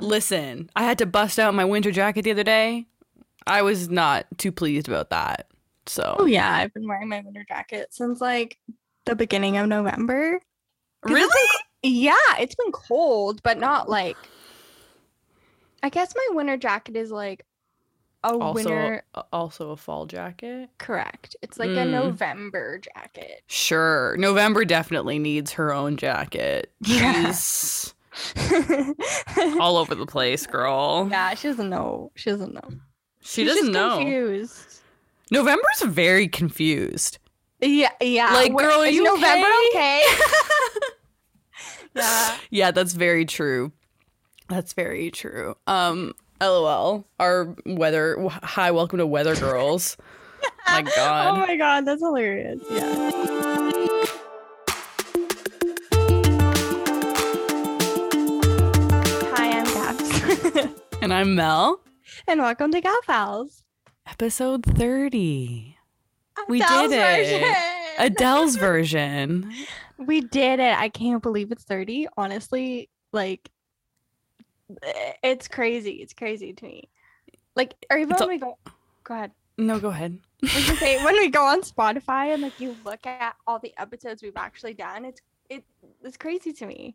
Listen, I had to bust out my winter jacket the other day. I was not too pleased about that. So Oh yeah, I've been wearing my winter jacket since like the beginning of November. 'Cause it's really, been- yeah, it's been cold, but not like. I guess my winter jacket is like a also winter. also a fall jacket. Correct. It's like a Mm. November jacket. Sure, November definitely needs her own jacket. Yeah. All over the place, girl. yeah, she doesn't know. She doesn't know. She She's doesn't know. Confused. November's very confused. Yeah, yeah. Like, wh- girl, are is you November okay? okay? yeah. Yeah, that's very true. That's very true. Um, lol. Our weather. Hi, welcome to Weather Girls. My God. Oh my god, that's hilarious. Yeah. And I'm Mel. and welcome to Gal Pals. Episode thirty. We did it. version. Adele's version. we did it. I can't believe it's 30. Honestly, like it's crazy. It's crazy to me. Like, or even It's when we go go ahead. No, go ahead. I say when we go on Spotify and like you look at all the episodes we've actually done, it's it it's crazy to me.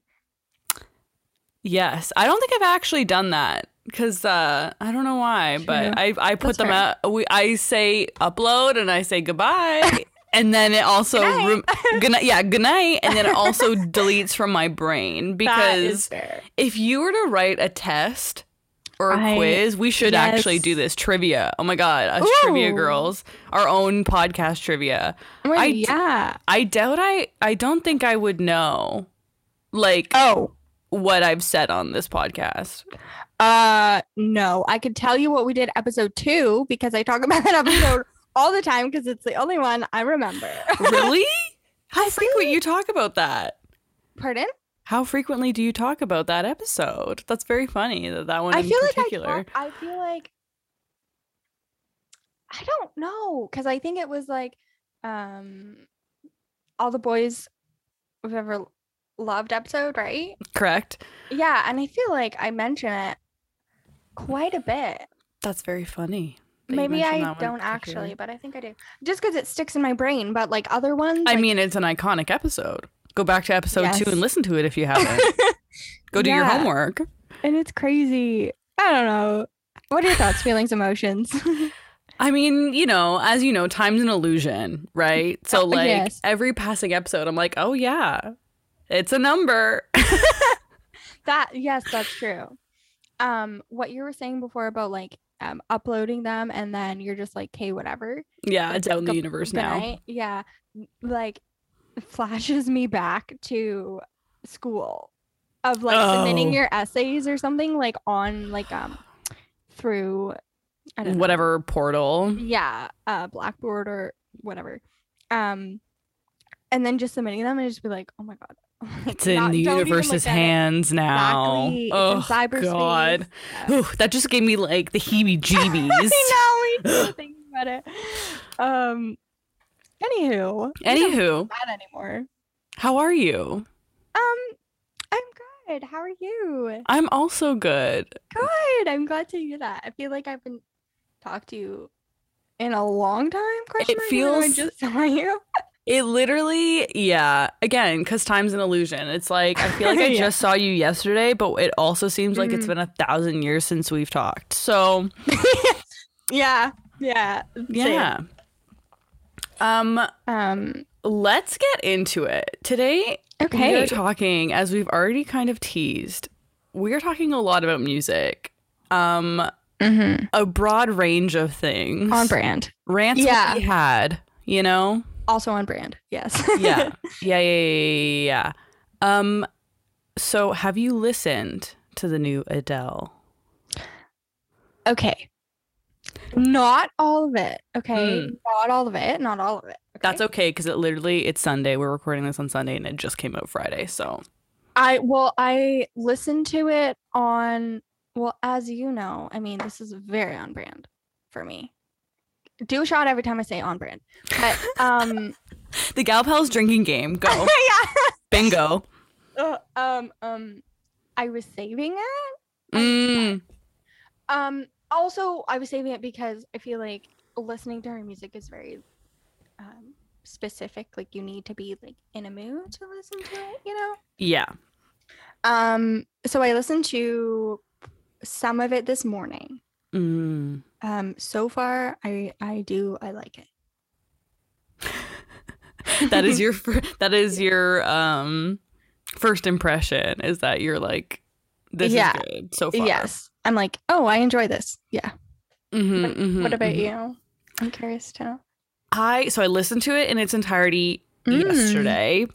Yes, I don't think I've actually done that because uh, I don't know why, but I I put That's them out. We I say upload and I say goodbye, and then it also Good night. night, yeah, good night, and then it also deletes from my brain because if you were to write a test or a I- quiz, we should actually do this trivia. Oh my god, us trivia girls, our own podcast trivia. I yeah. I doubt I I don't think I would know like Oh, what I've said on this podcast. uh, no. I could tell you what we did episode two because I talk about that episode all the time because it's the only one I remember. Really? How frequent you talk about that? Pardon? How frequently do you talk about that episode? That's very funny that that one I feel like I, talk- I feel like I don't know because I think it was like um all the boys we've ever loved episode, right? Correct. Yeah, and I feel like I mention it quite a bit. That's very funny. Maybe I that one in don't actually, but I think I do. Just because it sticks in my brain, but like other ones, I like- mean, it's an iconic episode. Go back to episode two and listen to it if you haven't. Go do your homework. and it's crazy. I don't know. What are your thoughts, feelings, emotions? I mean, you know, as you know, time's an illusion, right? So, like, yes. every passing episode, I'm like, oh, yeah, it's a number. that yes, that's true. Um, what you were saying before about like um uploading them and then you're just like, okay, whatever. yeah, it's out in the universe now. night. Yeah, like flashes me back to school of like submitting Oh. your essays or something like on like um through I don't know. Whatever portal. yeah uh blackboard or whatever um and then just submitting them and just be like oh my god It's in not- the universe's hands now. exactly oh, in God. Ooh, that just gave me like the heebie jeebies. I know, me thinking about it. Um, anywho, Anywho, anymore. how are you? Um, I'm good. How are you? I'm also good. Good. I'm glad to hear that. I feel like I've been talked to you in a long time. Question It though I feels- just saw you. It literally, yeah, again, because time's an illusion. It's like, I feel like I Yeah. just saw you yesterday, but it also seems like it's Mhm. been a thousand years since we've talked. So, yeah. Yeah. yeah. Um, Um. let's get into it. Today, Okay, we are talking, as we've already kind of teased, we are talking a lot about music. Um, Mm-hmm. a broad range of things. On brand. Rants Yeah. we had, you know? Also on brand. Yes. Yeah. yeah, yeah, yeah, yeah. Um, so have you listened to the new Adele? okay. Not all of it. Okay. Hmm. Not all of it. Not all of it. Okay? That's okay because it literally it's Sunday. We're recording this on Sunday and it just came out Friday. So I well, I listened to it on well, as you know, I mean, this is very on brand for me. Do a shot every time I say on brand. But um the Gal Pals drinking game, go. yeah. Bingo. Uh, um um I was saving it Mm. Um. Also, I was saving it because I feel like listening to her music is very um, specific. Like you need to be like in a mood to listen to it. You know. Yeah. Um. So I listened to some of it this morning. Mm. Um. So far, I I do I like it. That is your fir- that is your um first impression is that you're like this Yeah. is good so far. Yes. I'm like, oh, I enjoy this. Yeah. Mhm, What, mhm, what about mhm. you? I'm curious to know. I so I listened to it in its entirety Mm. yesterday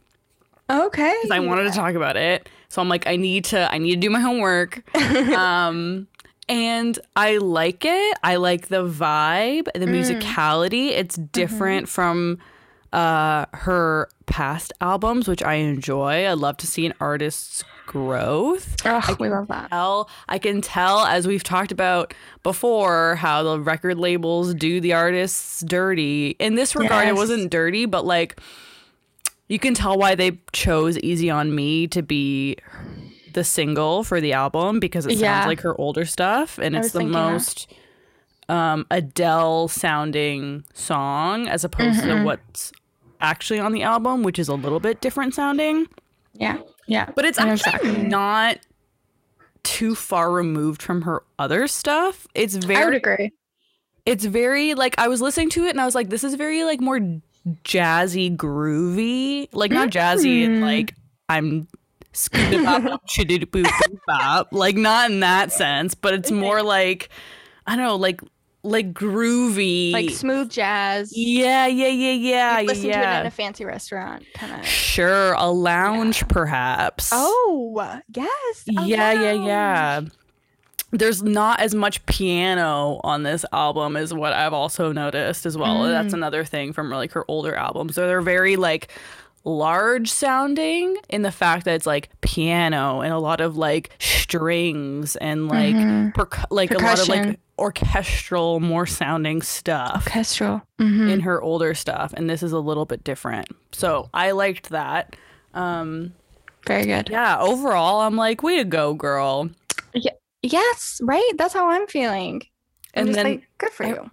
Okay. because I wanted to talk about it. So I'm like, I need to I need to do my homework. um and I like it. I like the vibe, the Mm. musicality. It's Mm-hmm. different from uh her past albums, which I enjoy. I love to see an artist's growth. Oh, we love that. Tell I can tell as we've talked about before how the record labels do the artists dirty. In this regard, it wasn't dirty, but like you can tell why they chose Easy on Me to be the single for the album because it Yeah. sounds like her older stuff and I it's the most um Adele sounding song as opposed to Mhm. what's actually on the album, which is a little bit different sounding. Yeah. Yeah. But it's actually exactly. not too far removed from her other stuff. It's very I would agree. it's very like I was listening to it and I was like this is very like more jazzy groovy. Like not jazzy and Mm. like I'm scooping up chiddy boop boop bop. Like not in that sense, but it's more like I don't know, like like groovy. Like smooth jazz. yeah, yeah, yeah, yeah, You listen yeah. to it in a fancy restaurant, kind of. Sure, a lounge perhaps. Oh, yes. yeah, yeah, yeah. There's not as much piano on this album is what I've also noticed as well. Mm. That's another thing from like her older albums. So they're very like large sounding in the fact that it's like piano and a lot of like strings and like Mhm. percu- like a lot of like orchestral more sounding stuff Orchestral. Mhm. in her older stuff and this is a little bit different. So I liked that. Um Very good. yeah, overall I'm like way to go girl. yeah. Yes, right. That's how I'm feeling. I'm And then like, good for you.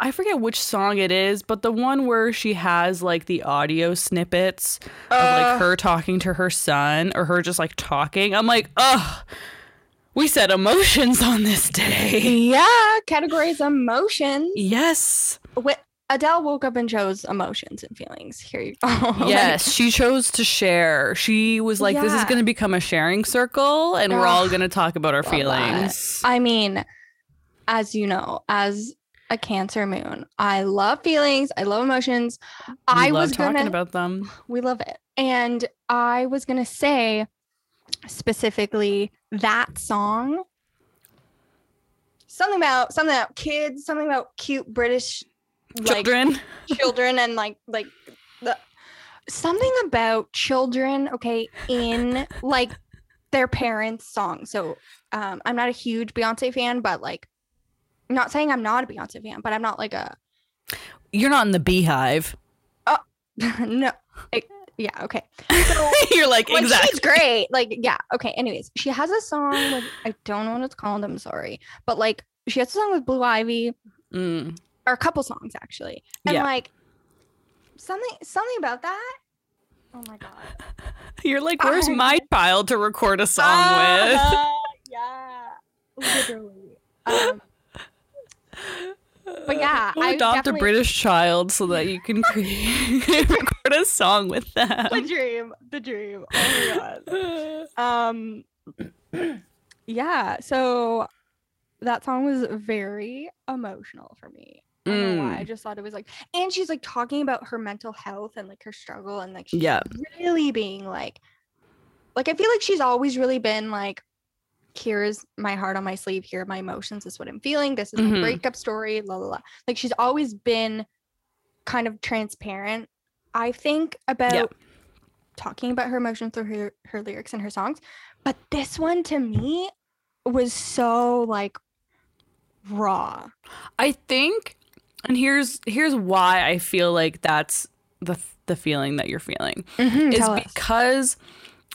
I, forget which song it is, but the one where she has like the audio snippets of Uh. like her talking to her son or her just like talking. I'm like, ugh, we said emotions on this day. Yeah, categories emotions. yes. Adele woke up and chose emotions and feelings. Here you go. Yes, she chose to share. She was like, this is going to become a sharing circle and we're all going to talk about our love that. feelings. I mean, as you know, as a Cancer moon, I love feelings. I love emotions. I love was talking gonna, about them. we love it, and I was gonna say specifically that song. Something about something about kids, something about cute British like Children. children and like like the something about children okay in like their parents songs so um i'm not a huge beyonce fan but like I'm not saying i'm not a beyonce fan but i'm not like a You're not in the beehive. Oh no I- yeah okay so You're like, like, exactly. she's great like yeah okay anyways she has a song with i don't know what it's called i'm sorry but like she has a song with blue ivy Mm. or a couple songs actually and Yeah. like something something about that oh my god You're like, where's my child to record a song Ah, yeah literally um, with? But yeah, Go I adopt definitely- a British child so that you can create, record a song with that. the dream the dream oh my god um yeah so that song was very emotional for me I don't know why. I Mm. just thought it was like, and she's like talking about her mental health and like her struggle, and like she's Yeah. really being like, like I feel like she's always really been like, here's my heart on my sleeve, here are my emotions, this is what I'm feeling, this is Mhm. my breakup story, la la la. Like she's always been kind of transparent. I think about talking about her emotions through her her lyrics and her songs, but this one to me was so like raw. I think, and here's here's why I feel like that's the the feeling that you're feeling is Tell us. because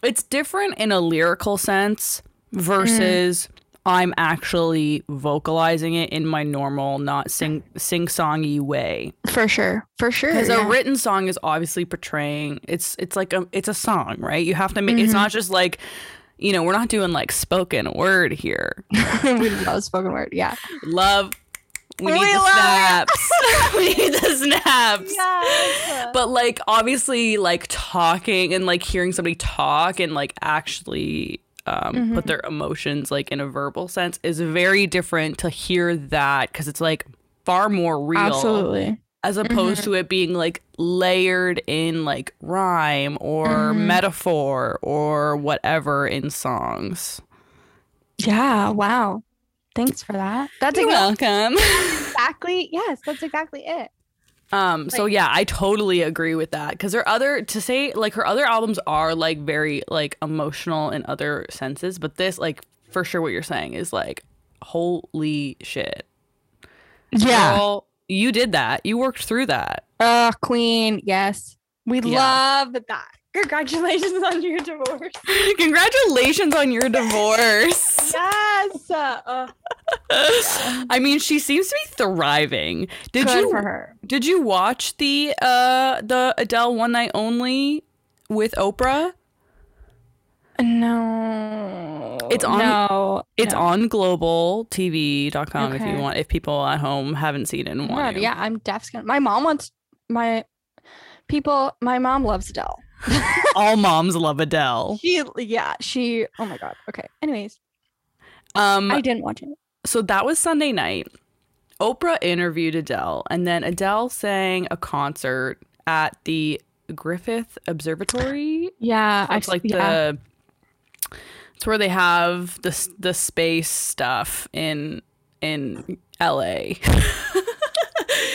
it's different in a lyrical sense Mm-hmm. versus I'm actually vocalizing it in my normal, not sing sing songy way. For sure. For sure. Because yeah. a written song is obviously portraying it's it's like a it's a song, right? You have to make it's mm-hmm. not just like you know, we're not doing like spoken word here. we love spoken word. Yeah. Love we need the snaps. we need the snaps. Yes. But like obviously like talking and like hearing somebody talk and like actually um Mm-hmm. put their emotions like in a verbal sense is very different to hear that because it's like far more real Absolutely. as opposed Mm-hmm. to it being like layered in like rhyme or Mm-hmm. metaphor or whatever in songs. Yeah. Wow. Thanks for that. That's You're exactly, welcome. exactly yes. That's exactly it. Um, so yeah, I totally agree with that because her other to say like her other albums are like very like emotional in other senses, but this like for sure what you're saying is like holy shit, girl, you did that, you worked through that. Uh, Queen. Yes. We Yeah. love that. Congratulations on your divorce. Congratulations on your divorce. yes. Uh, I mean, she seems to be thriving. Did good you for her. did you watch the uh the Adele One Night Only with Oprah? No. It's on- No. It's no. on globaltv.com if you want if people at home haven't seen it and want God, yeah, I'm deaf. My mom wants my people. My mom loves Adele. All moms love Adele. She, yeah, she. Oh my god. Okay. Anyways, Um I didn't watch it. so that was Sunday night. Oprah interviewed Adele and then Adele sang a concert at the Griffith Observatory. Yeah, It's like yeah. the it's where they have the the space stuff in in LA.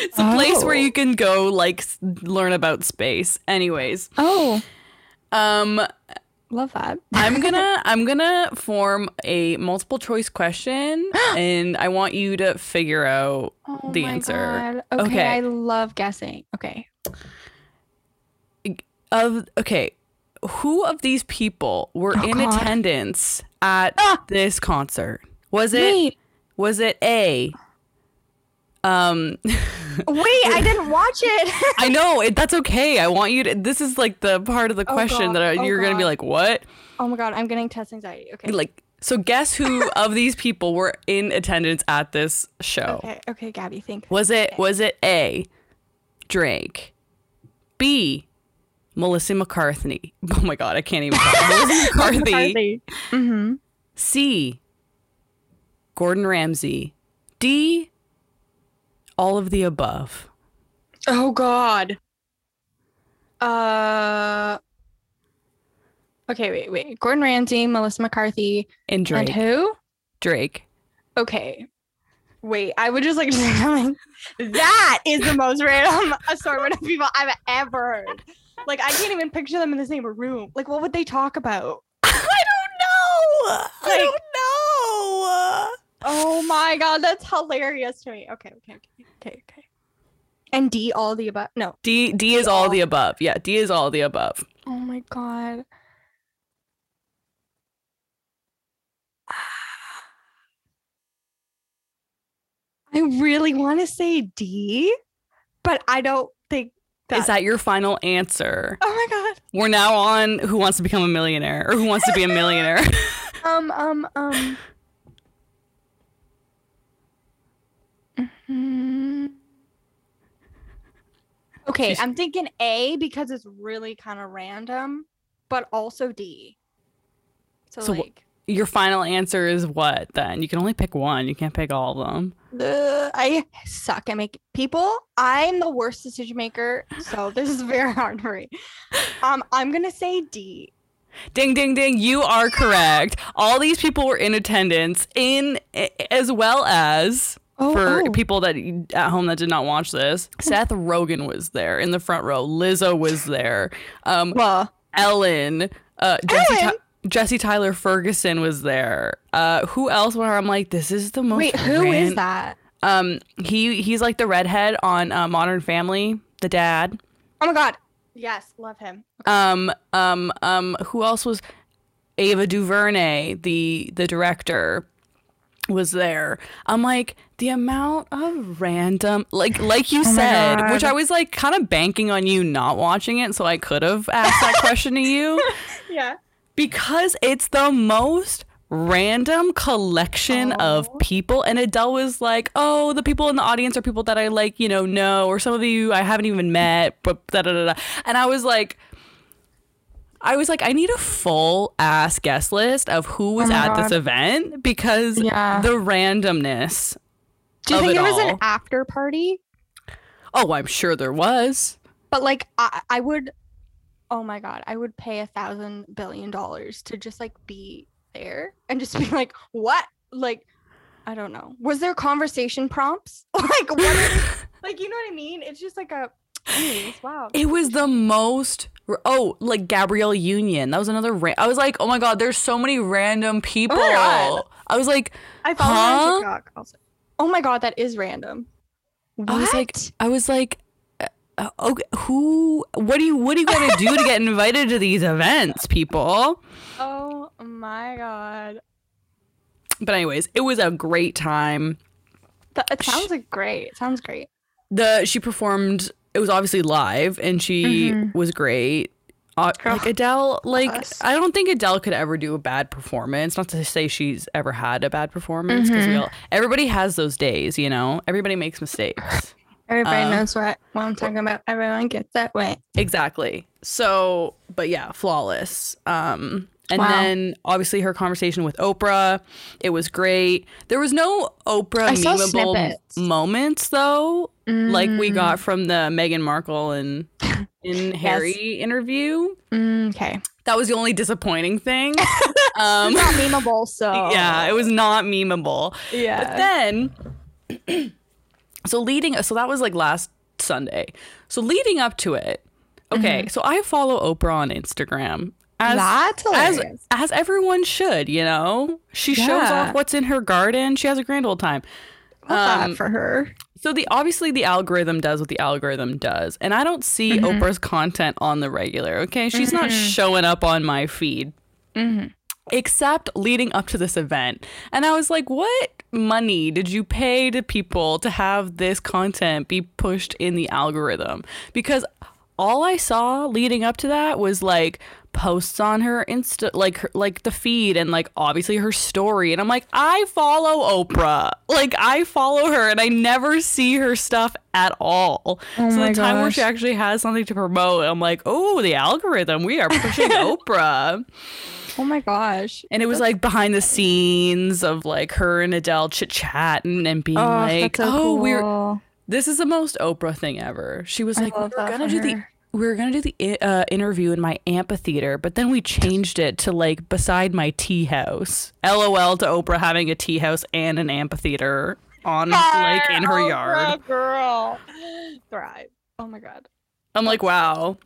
it's a place where Oh. you can go like learn about space. Anyways, Oh, um love that. I'm gonna I'm gonna form a multiple choice question and I want you to figure out Oh the my answer. God. Okay, Okay. I love guessing. Okay. of okay, who of these people were Oh, in God. attendance at Ah! this concert? Was it Wait, was it A um wait, I didn't watch it. I know it, that's okay. I want you to this is like the part of the Oh, question God. that I, Oh, you're going to be like, "What?" oh my god, I'm getting test anxiety. Okay. Like so guess who of these people were in attendance at this show? Okay, okay, Gabby, think. Was it was it A Drake, B Melissa McCarthy? Oh my god, I can't even. Talk. Melissa McCarthy. Mm-hmm. C Gordon Ramsay. D all of the above. Oh God. Uh. Okay, wait, wait. Gordon Ramsay, Melissa McCarthy, And Drake. and who? Drake. Okay. Wait, I would just like to say something. That is the most random assortment of people I've ever heard. Like, I can't even picture them in the same room. Like, what would they talk about? I don't know. I don't know. Oh my god, that's hilarious to me. Okay, okay, okay, okay, okay. And D, all the above. No. D D is all the above. Yeah, D is all the above. Oh my god. I really want to say D, but I don't think that. Is that your final answer? Oh my god. We're now on Who Wants to Become a Millionaire or Who Wants to Be a Millionaire. Um, um, um. Mhm. Okay, She's- I'm thinking A because it's really kind of random, but also D. So, So like, your final answer is what then? You can only pick one. You can't pick all of them. uh, I suck at making people. I'm the worst decision maker, so this is very hard for me. Um, I'm gonna say D. Ding ding ding, you are correct. All these people were in attendance in as well as Oh, for oh. people that at home that did not watch this. Seth Rogen was there in the front row. Lizzo was there. Um Well, Ellen, uh Jesse Ellen? Ty- Jesse Tyler Ferguson was there. Uh who else were I'm like this is the most wait, who is that? Um he he's like the redhead on uh, Modern Family, the dad. Oh my god. Yes, love him. Um, um, um, who else was Ava DuVernay, the the director? was there. I'm like the amount of random like like you Oh said, which I was like kind of banking on you not watching it so I could have asked that question to you Yeah. because it's the most random collection of Oh. people and Adele was like, "Oh, the people in the audience are people that I like, you know, know or some of you I haven't even met, but da da da." da." And I was like I was like, I need a full ass guest list of who was Oh at this event because Yeah. the randomness. Do you think it there was an after party? Oh, I'm sure there was. But like I, I would oh my god, I would pay a thousand billion dollars to just like be there and just be like, what? Like, I don't know. Was there conversation prompts? like what are- like you know what I mean? It's just like a anyways, wow. It was the most. Oh, like Gabrielle Union. That was another. Ra- I was like, oh my god, there's so many random oh people. God. I was like, I follow her Huh? on TikTok also. Oh my god, that is random. I was like, What? I was like, uh, okay, who? What do you? What do you got to do to get invited to these events, people? oh my god. But anyways, it was a great time. That, it sounds like great. It sounds great. The she performed. It was obviously live, and she Mhm. was great. Uh, like Adele, like us. I don't think Adele could ever do a bad performance. Not to say she's ever had a bad performance, because we Mhm. all everybody has those days, you know. Everybody makes mistakes. Everybody Um, knows what, what I'm talking about. Everyone gets that way. Exactly. So, but yeah, flawless. Um, and Wow. then obviously her conversation with Oprah, it was great. There was no Oprah memeable moments though, like we Mm, got from the Meghan Markle and in Harry interview. mm, okay. That was the only disappointing thing. um, Not memeable, so yeah, it was not memeable. Yeah. But then, so leading, so that was like last Sunday. So leading up to it, okay. So I follow Oprah on Instagram. As, That's as hilarious. as everyone should, you know, she shows off what's in her garden. She has a grand old time. Love um, that for her. So the obviously the algorithm does what the algorithm does, and I don't see Mm-hmm. Oprah's content on the regular. Okay, she's not showing up on my feed Mhm. except leading up to this event. And I was like, what money did you pay to people to have this content be pushed in the algorithm? Because all I saw leading up to that was like posts on her insta like her, like the feed and like obviously her story. And I'm like I follow Oprah. Like I follow her and I never see her stuff at all. Oh so the time where she actually has something to promote I'm like oh the algorithm. We are pushing Oprah. Oh my gosh. and it was like behind the scenes of like her and Adele chit chatting and being Oh, like, so "Oh, we're cool. This is the most Oprah thing ever." She was I like, "We love were gonna do the we were gonna do the uh, interview in my amphitheater, but then we changed it to like beside my tea house." LOL to Oprah having a tea house and an amphitheater on like in her Oprah yard. girl. Thrive. Oh my god. I'm like, wow.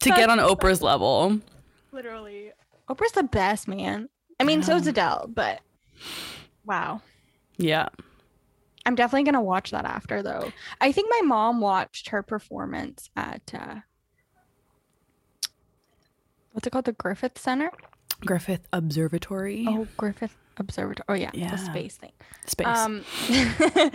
To get on Oprah's level. Literally. Oprah's the best, man. I mean, so is Adele, but wow. Yeah. I'm definitely gonna watch that after though. I think my mom watched her performance at uh what's it called? The Griffith Center? Griffith Observatory. Oh, Griffith Observatory. Oh yeah, Yeah. the space thing. Space. Um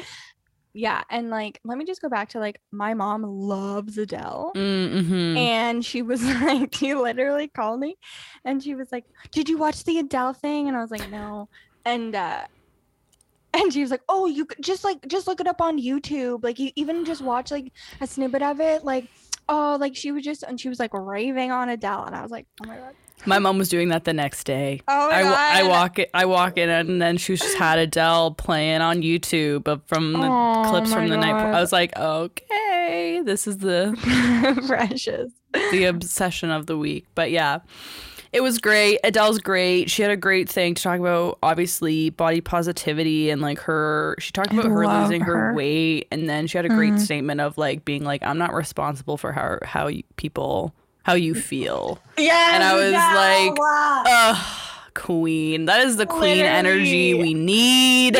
Yeah, and like let me just go back to like my mom loves Adele. mm-hmm. And she was like, she literally called me and she was like, Did you watch the Adele thing? And I was like, No. And uh and she was like, Oh, you could just like just look it up on YouTube. Like you even just watch like a snippet of it. Like, oh, like she was just and she was like raving on Adele. And I was like, Oh my god. My mom was doing that the next day. Oh my I, wa- I walk. I walk in, and then she just had Adele playing on YouTube of- from the Oh clips from the night. I was like, okay, this is the Precious. the obsession of the week. But yeah, it was great. Adele's great. She had a great thing to talk about. Obviously, body positivity and like her. She talked I about her losing her. her. weight, and then she had a great Mhm. statement of like being like, I'm not responsible for how how you, people how you feel. Yeah. And I was like, Ugh, queen. That is the queen energy we Literally. need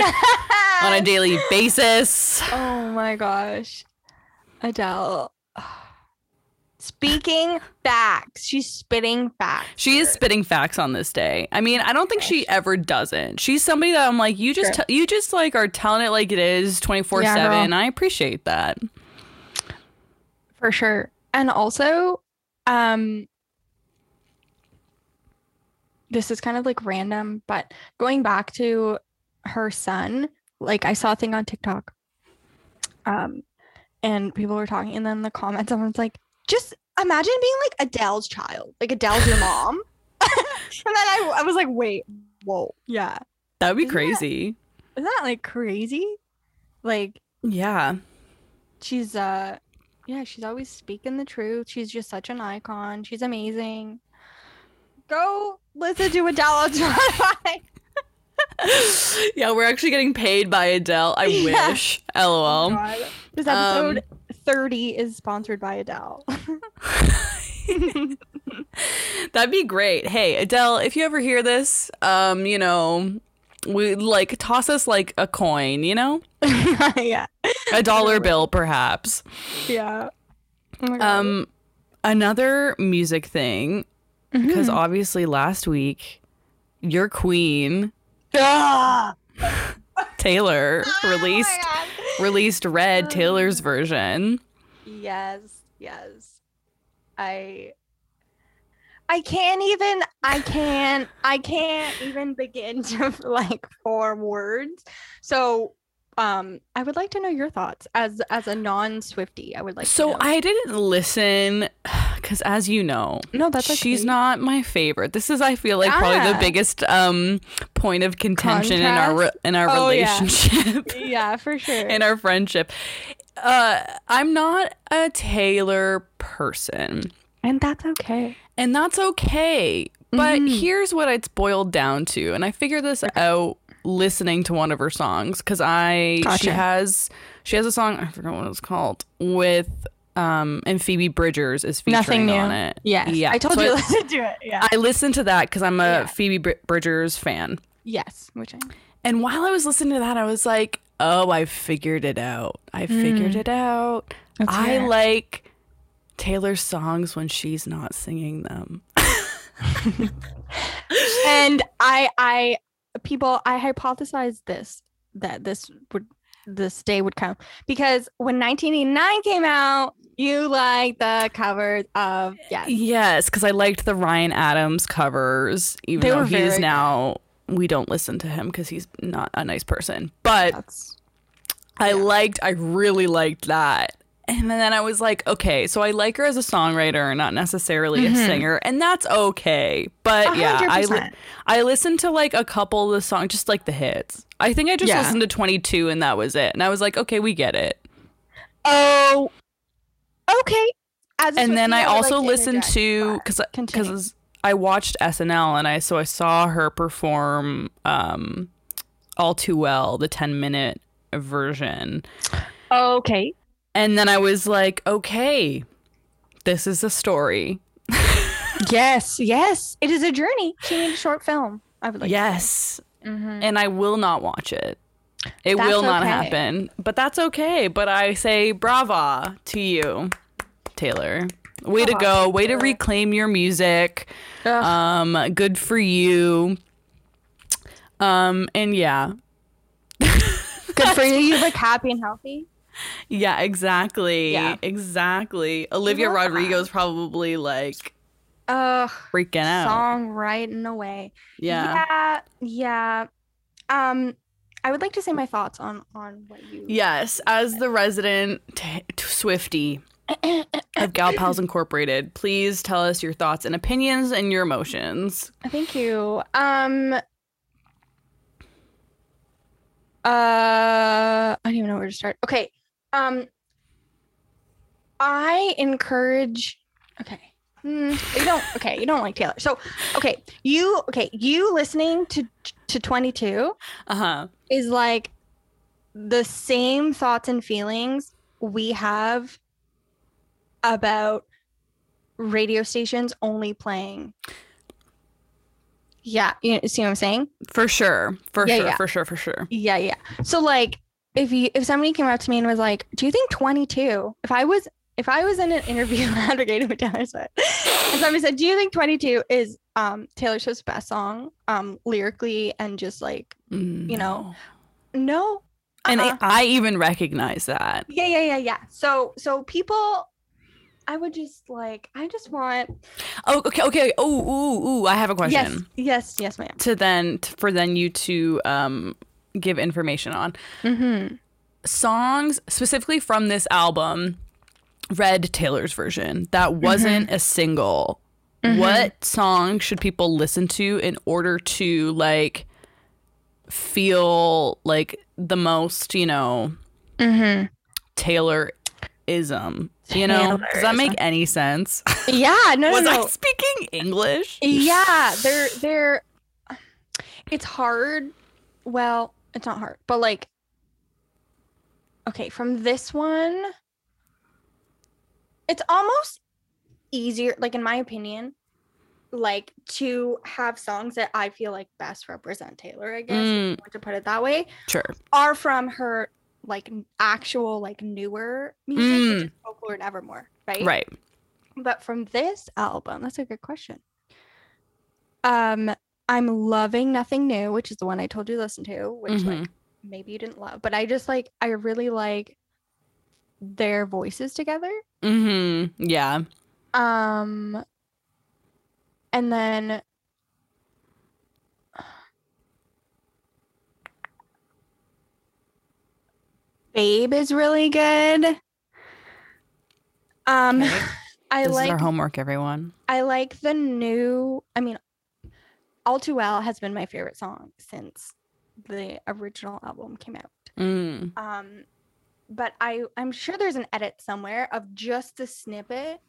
on a daily basis. Oh my gosh. Adele. Speaking facts. She's spitting facts. She is spitting facts on this day. I mean, I don't think she ever doesn't. She's somebody that I'm like, you just Sure. te- you just like are telling it like it is 24 yeah, seven. I appreciate that. for sure. And also, um this is kind of like random, but going back to her son, like I saw a thing on TikTok. Um and people were talking and then the comments someone's like, just imagine being like Adele's child. Like Adele's your mom. and then I, I was like, wait, whoa. Yeah. That would be Isn't crazy. Isn't that like crazy? Like Yeah. she's uh yeah she's always speaking the truth she's just such an icon she's amazing go listen to adele on spotify yeah, we're actually getting paid by Adele. I Yeah. wish. Oh LOL. God. this episode 30 is sponsored by adele That'd be great. Hey, Adele, if you ever hear this, um, you know, we like toss us like a coin, you know? yeah A dollar bill perhaps. yeah Oh. Um another music thing because Mhm. obviously last week your queen Ah! Taylor Oh released God. Released Red Taylor's version. Yes, yes. I I can't even I can't I can't even begin to like form words. So um I would like to know your thoughts as as a non-Swifty. I would like to So. I didn't listen because, as you know, No, that's she's not my favorite. This is, I feel like, probably the biggest um point of contention in our re- in our Oh, relationship, Yeah, for sure. in our friendship. Uh, I'm not a Taylor person, and that's okay. and that's okay. But Mhm. here's what it's boiled down to, and I figured this out listening to one of her songs because I she has she has a song I forgot what it's called with um and Phoebe Bridgers is featuring Nothing new. on it. Yes. yeah. I told So you I- to listen to it. Yeah. I listened to that because I'm a Yeah. Phoebe Br- Bridgers fan. yes, which I And while I was listening to that, I was like, oh, I figured it out. I figured Mm. it out. Let's I it. like Taylor's songs when she's not singing them. and I I people I hypothesized this that this would this day would come because when 1989 came out, you like the covers of yes. Yes, because I liked the Ryan Adams covers, even They though were he is now, we don't listen to him because he's not a nice person. But That's I Yeah. liked, I really liked that. And then I was like, okay, so I like her as a songwriter, not necessarily a Mhm. singer, and that's okay. But yeah, I li- I listened to like a couple of the songs, just like the hits. I think I just Yeah. listened to 22 and that was it. And I was like, okay, we get it. Oh okay. And then I also like listened to because because I watched SNL and I so I saw her perform um all too well the 10 minute version okay. and then I was like okay this is a story yes, yes. It is a journey. She made a short film. I would like yes Mhm. and I will not watch it it That's will not okay. happen but that's okay but I say brava to you Taylor way to go way to reclaim your music Um, good for you. Um, and yeah, Good for you. You look happy and healthy. yeah, exactly, Yeah. exactly. Olivia that. Rodrigo's probably like Ugh. freaking out. Song writing away. Yeah. yeah. Yeah. Um, I would like to say my thoughts on on what you. Yes, as the resident t- Swifty of Gal Pals Incorporated, please tell us your thoughts and opinions and your emotions. Thank you. Um. Uh, I don't even know where to start. Okay. Um. I encourage. Okay. Hmm, you don't. Okay, you don't like Taylor. So, okay, you. Okay, you listening to to twenty two Uh huh. is like the same thoughts and feelings we have about radio stations only playing. Yeah, you see what I'm saying? For sure. For Yeah, sure. yeah. For sure. For sure. Yeah, yeah. So like if you if somebody came up to me and was like, "Do you think 22? If I was if I was in an interview advocating for Taylor Swift, and somebody said, "Do you think 22 is um Taylor Swift's best song, um lyrically and just like you know, no?" and uh-uh. I, I even recognize that. yeah, yeah, yeah, yeah. So, so people, I would just like, I just want Oh, okay, okay. Oh, ooh, ooh. I have a question yes, yes, yes, ma'am. to then t- for then you to um give information on Mm-hmm. songs specifically from this album. Red Taylor's version that wasn't a single. What song should people listen to in order to like feel like the most, you know, Mm-hmm. Taylorism? You know, does that make any sense? Yeah, no, no, Was no. I speaking English? yeah they're they're it's hard well it's not hard but like okay from this one it's almost easier like in my opinion like to have songs that i feel like best represent taylor i guess if you Mm. want to put it that way Sure. are from her like actual like newer music which Mm. is folklore and evermore right Right. but from this album, that's a good question. Um, I'm loving Nothing New, which is the one I told you to listen to, which like maybe you didn't love, but I just like I really like their voices together. Mm-hmm. Yeah. Um and then Babe is really good. Um Okay. I this like is our homework, everyone. I like the new. I mean, All Too Well has been my favorite song since the original album came out. Mm. Um, but I I'm sure there's an edit somewhere of just a snippet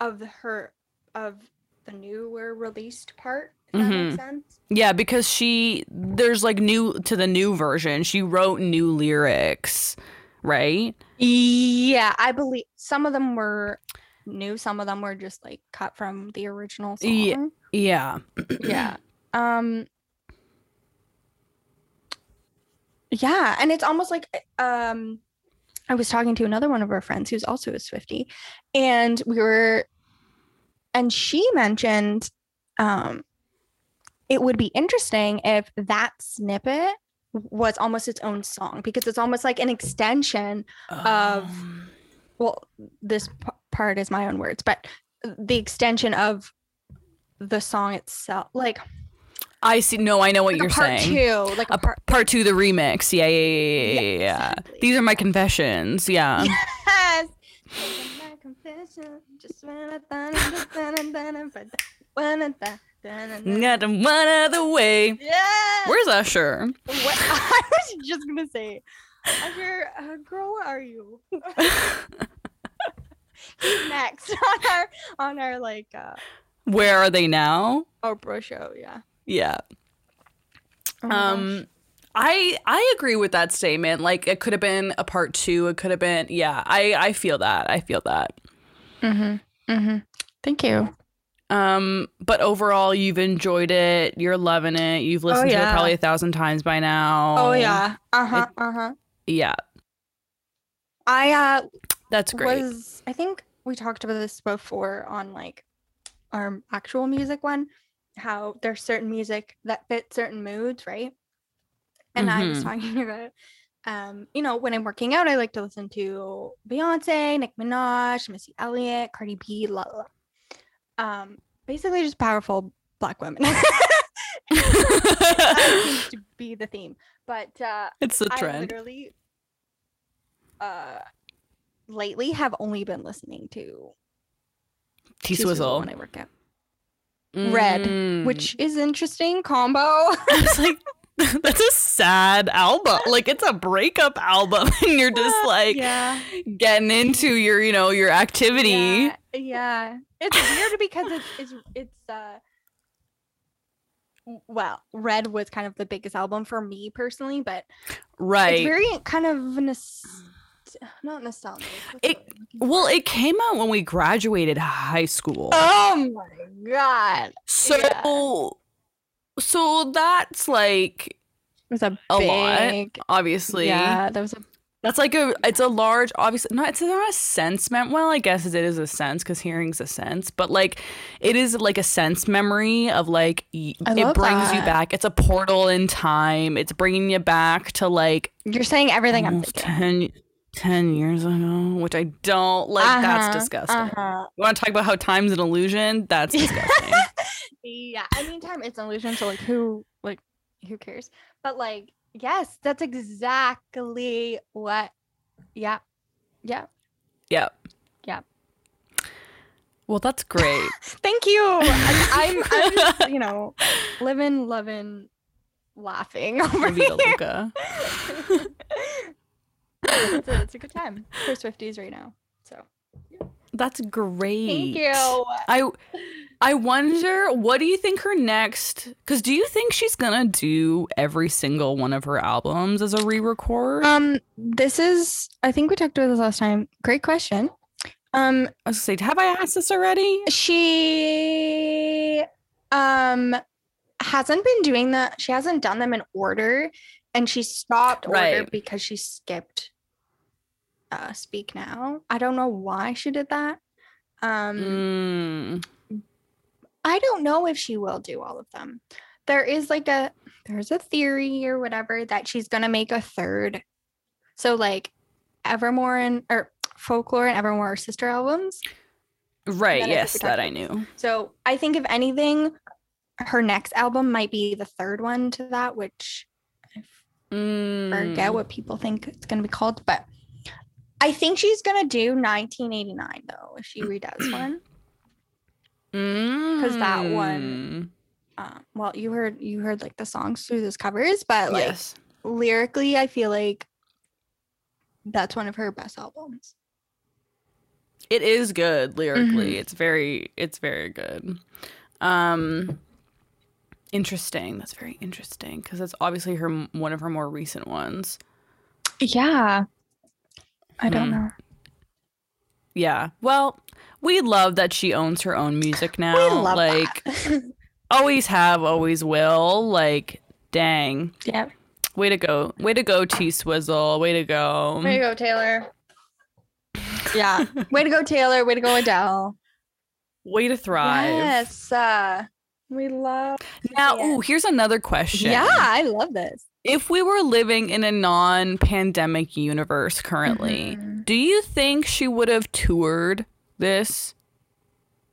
of her of the newer released part. If that makes sense. Yeah, because she there's like new to the new version. She wrote new lyrics, right? Yeah, I believe some of them were new. Some of them were just like cut from the original song. Yeah. Yeah. yeah um yeah and it's almost like um i was talking to another one of our friends who's also a swifty and we were and she mentioned um it would be interesting if that snippet was almost its own song because it's almost like an extension Of- Um, well this p- part is my own words but the extension of the song itself like I see. No, I know what like you're saying. part saying. two, like a, A part. part two, the remix. Yeah, yeah, yeah, yeah, Yeah, yeah. yeah. exactly. These are my confessions. Yeah. Yes. My confession, just when I thought it and done and but when I thought- done and done. Got them one other way. Yeah. Where's Usher? What? I was just gonna say, Usher, uh, girl, where are you? He's next on our on our like uh Where are they now? Oprah show. Yeah. Yeah. Oh. Um I I agree with that statement. Like it could have been a part 2, it could have been Yeah, I I feel that. I feel that. Mhm. Mhm. Thank you. Um but overall you've enjoyed it. You're loving it. You've listened to it probably a thousand times by now. Oh yeah. Uh huh. Uh huh. Yeah. I uh That's great. was I think we talked about this before on like our actual music one, how there's certain music that fit certain moods, right? And I was Mhm. talking about um, you know, when I'm working out, I like to listen to Beyonce, Nicki Minaj, Missy Elliott, Cardi B, la la. Um, basically just powerful black women. that seems to be the theme. But uh it's the I trend. literally uh lately have only been listening to T Swizzle when I work out, Red, Mm. which is interesting combo. I was like, that's a sad album. Like it's a breakup album, and you're just like yeah, getting into your, you know, your activity. yeah, yeah. It's weird because it's it's it's uh well, Red was kind of the biggest album for me personally, but Right. it's very kind of nos- not nostalgic. It- word I'm looking well, it came out when we graduated high school. Oh my god. so yeah. So that's like It was a A lot. obviously Yeah, that was a That's like a it's a large obviously not it's not a sense mem well I guess it is a sense because hearing's a sense but like it is like a sense memory of like y- it brings you back it's a portal in time it's bringing you back to like You're saying everything I'm thinking. 10, 10 years ago which I don't like that's Uh-huh, disgusting. uh-huh. you want to talk about how time's an illusion? That's disgusting. Yeah i mean time it's an illusion so like who like who cares? But like yes that's exactly what yeah yeah. Yeah Yeah. well that's great. Thank you! I, i'm i'm just, you know living loving laughing over here. Loca. It's, a, it's a good time. For swifties right now so. That's great. Thank you. I I wonder what do you think her next cuz do you think she's going to do every single one of her albums as a re-record? um this is i think we talked about this last time. Great question. Um I was going to say have I asked this already? she um hasn't been doing that she hasn't done them in order and she stopped order Right. because she skipped uh speak now. I don't know why she did that. Um Mm, i don't know if she will do all of them. There is like a there's a theory or whatever that she's gonna make a third. So like evermore and or folklore and evermore are sister albums. Right, That I think yes, that I knew. So I think if anything, her next album might be the third one to that, which Mm, forget what people think it's gonna be called, but I think she's gonna do 1989 though if she redoes one. because that one- Um, well, you heard you heard like the songs through those covers, but like yes. lyrically, I feel like that's one of her best albums. It is good lyrically. Mhm. It's very it's very good. Um interesting. That's very interesting because it's obviously her one of her more recent ones. Yeah, I don't Hmm. know. Yeah. Well, we love that she owns her own music now. we love like that. always have, always will. Like dang. yeah. Way to go. Way to go, T Swizzle. Way to go. Way to go, Taylor. Yeah. Way to go, Taylor. Way to go, Adele. Way to thrive. Yes. Uh, we love. Now, ooh, here's another question. Yeah, I love this. If we were living in a non pandemic universe currently, Mhm. do you think she would have toured this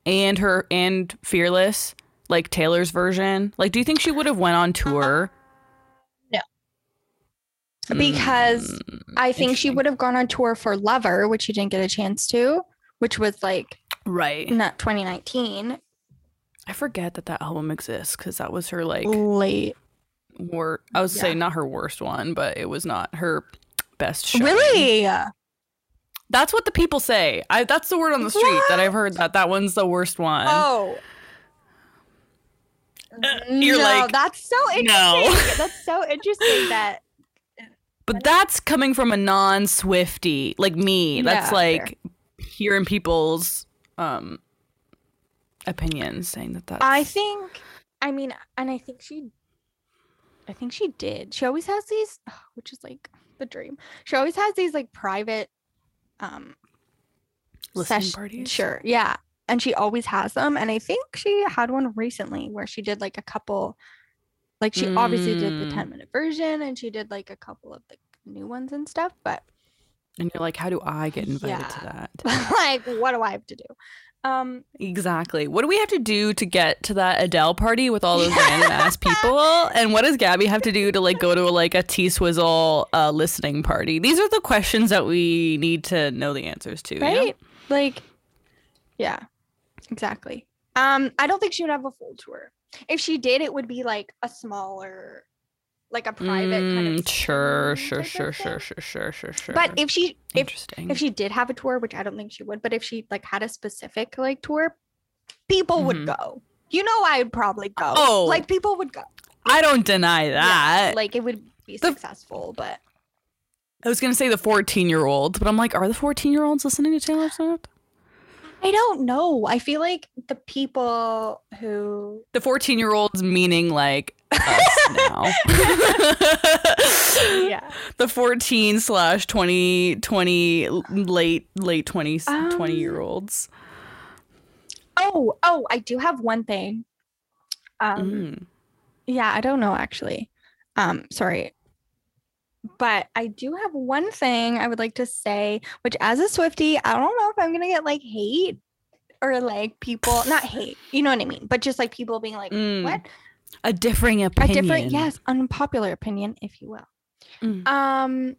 and her and Fearless, like Taylor's version? Like, do you think she would have went on tour? No, because Mm, I think she would have gone on tour for Lover, which she didn't get a chance to, which was like Right. not 2019, I forget that that album exists because that was her like late. wor I would Yeah. saying not her worst one, but it was not her best. Showing. Really? That's what the people say. I that's the word on the street that I've heard that that one's the worst one. Oh. you're no, like, that's so interesting. no. that's so interesting that But that's coming from a non-Swifty like me. That's Yeah, like hearing people's um opinions saying that that's I think, I mean, and I think she, I think she did. She always has these, which is like the dream. She always has these like private, um, listening sesh- parties. Sure, yeah, and she always has them. And I think she had one recently where she did like a couple, like she obviously did the Mm. ten minute version, and she did like a couple of the new ones and stuff. But And you're like, how do I get invited to that? like, what do I have to do? Um, Exactly. What do we have to do to get to that Adele party with all those random ass people? And what does Gabby have to do to like go to like a T Swizzle uh, listening party? These are the questions that we need to know the answers to. you know? right? Like, yeah, exactly. Um, I don't think she would have a full tour. If she did, it would be like a smaller, like a private kind Mm, of. sure, sure, sure, sure, sure, sure, sure, sure. But if she if interesting, if she did have a tour, which I don't think she would, but if she like had a specific like tour, people would Mhm. go. You know, I would probably go. Oh. like people would go. I don't deny Yeah, that. like it would be The- successful, but I was gonna say the 14 year olds, but I'm like, are the 14 year olds listening to Taylor Swift? I don't know. I feel like the people who The 14 year olds meaning like us now. yeah. the 14 slash 20 20 late late 20 Um, 20 year olds Oh, oh, I do have one thing. Um, Mm. yeah, I don't know actually. Um, sorry. But I do have one thing I would like to say, which as a Swifty, I don't know if I'm gonna get like hate or like people not hate, you know what I mean, but just like people being like, Mm. what? a differing A opinion different, yes, unpopular opinion, if you will. Mm. Um.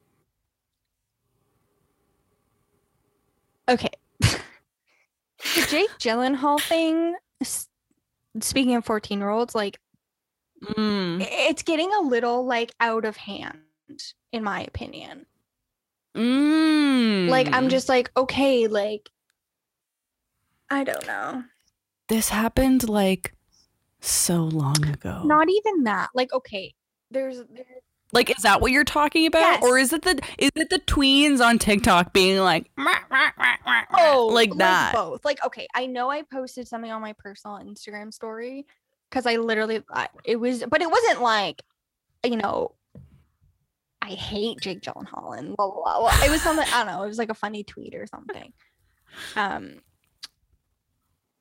Okay. the Jake Gyllenhaal thing. Speaking of fourteen-year-olds, like Mm. it's getting a little like out of hand, in my opinion. Mm. Like I'm just like, okay, like I don't know. this happened like so long ago Not even that. Like, okay, there's, there's like is that what you're talking about Yes. or is it the is it the tweens on tiktok being like oh like that both like okay i know i posted something on my personal instagram story because i literally I, it was but it wasn't like you know i hate jake gyllenhaal and blah blah blah, blah. it was something i don't know it was like a funny tweet or something um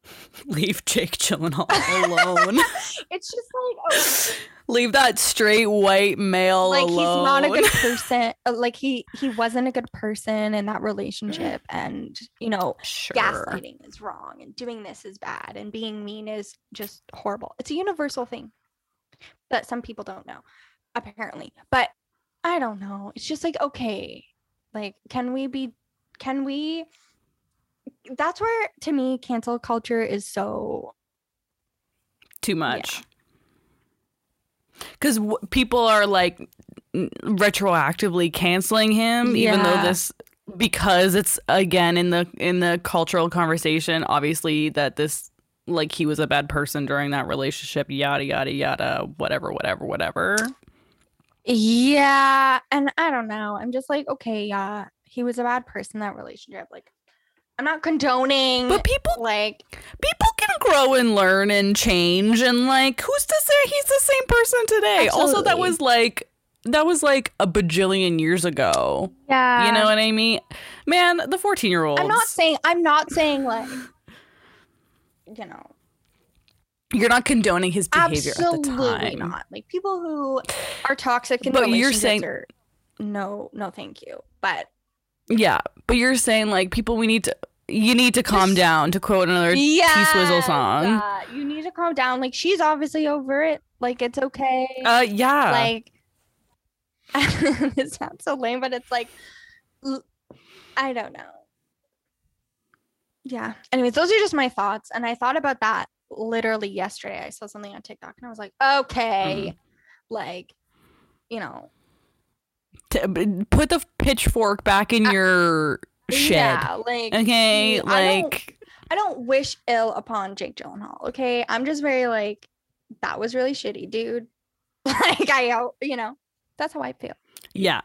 leave jake gyllenhaal alone it's just like oh, leave that straight white male like alone Like he's not a good person uh, like he he wasn't a good person in that relationship and you know sure gaslighting is wrong and doing this is bad and being mean is just horrible. It's a universal thing that some people don't know, apparently. But I don't know. It's just like, okay, like, can we be, can we? That's where, to me, cancel culture is so. too much because w- people are like n- retroactively canceling him even though this because it's again in the in the cultural conversation obviously that this like he was a bad person during that relationship yada yada yada whatever whatever whatever Yeah. And I don't know. I'm just like, okay, yeah, he was a bad person that relationship. Like, I'm not condoning. but people like people can grow and learn and change and like who's to say he's the same person today also that was like that was like a bajillion years ago yeah you know what i mean man the 14 year olds I'm not saying I'm not saying like you know you're not condoning his behavior at the absolutely time. not. Like people who are toxic in But you're saying- are no no thank you. But yeah but you're saying like people we need to you need to calm down to quote another yeah T-Swizzle song. you need to calm down. Like she's obviously over it. Like it's okay. Uh yeah. Like it sounds so lame but it's like I don't know. Yeah. Anyways those are just my thoughts and i thought about that literally yesterday i saw something on tiktok and i was like okay. Mm. like you know. T- put the pitchfork back in Uh, your shed. yeah like okay I don't- like i don't wish ill upon jake gyllenhaal okay? I'm just very like that was really shitty dude. Like i you know that's how i feel. Yeah.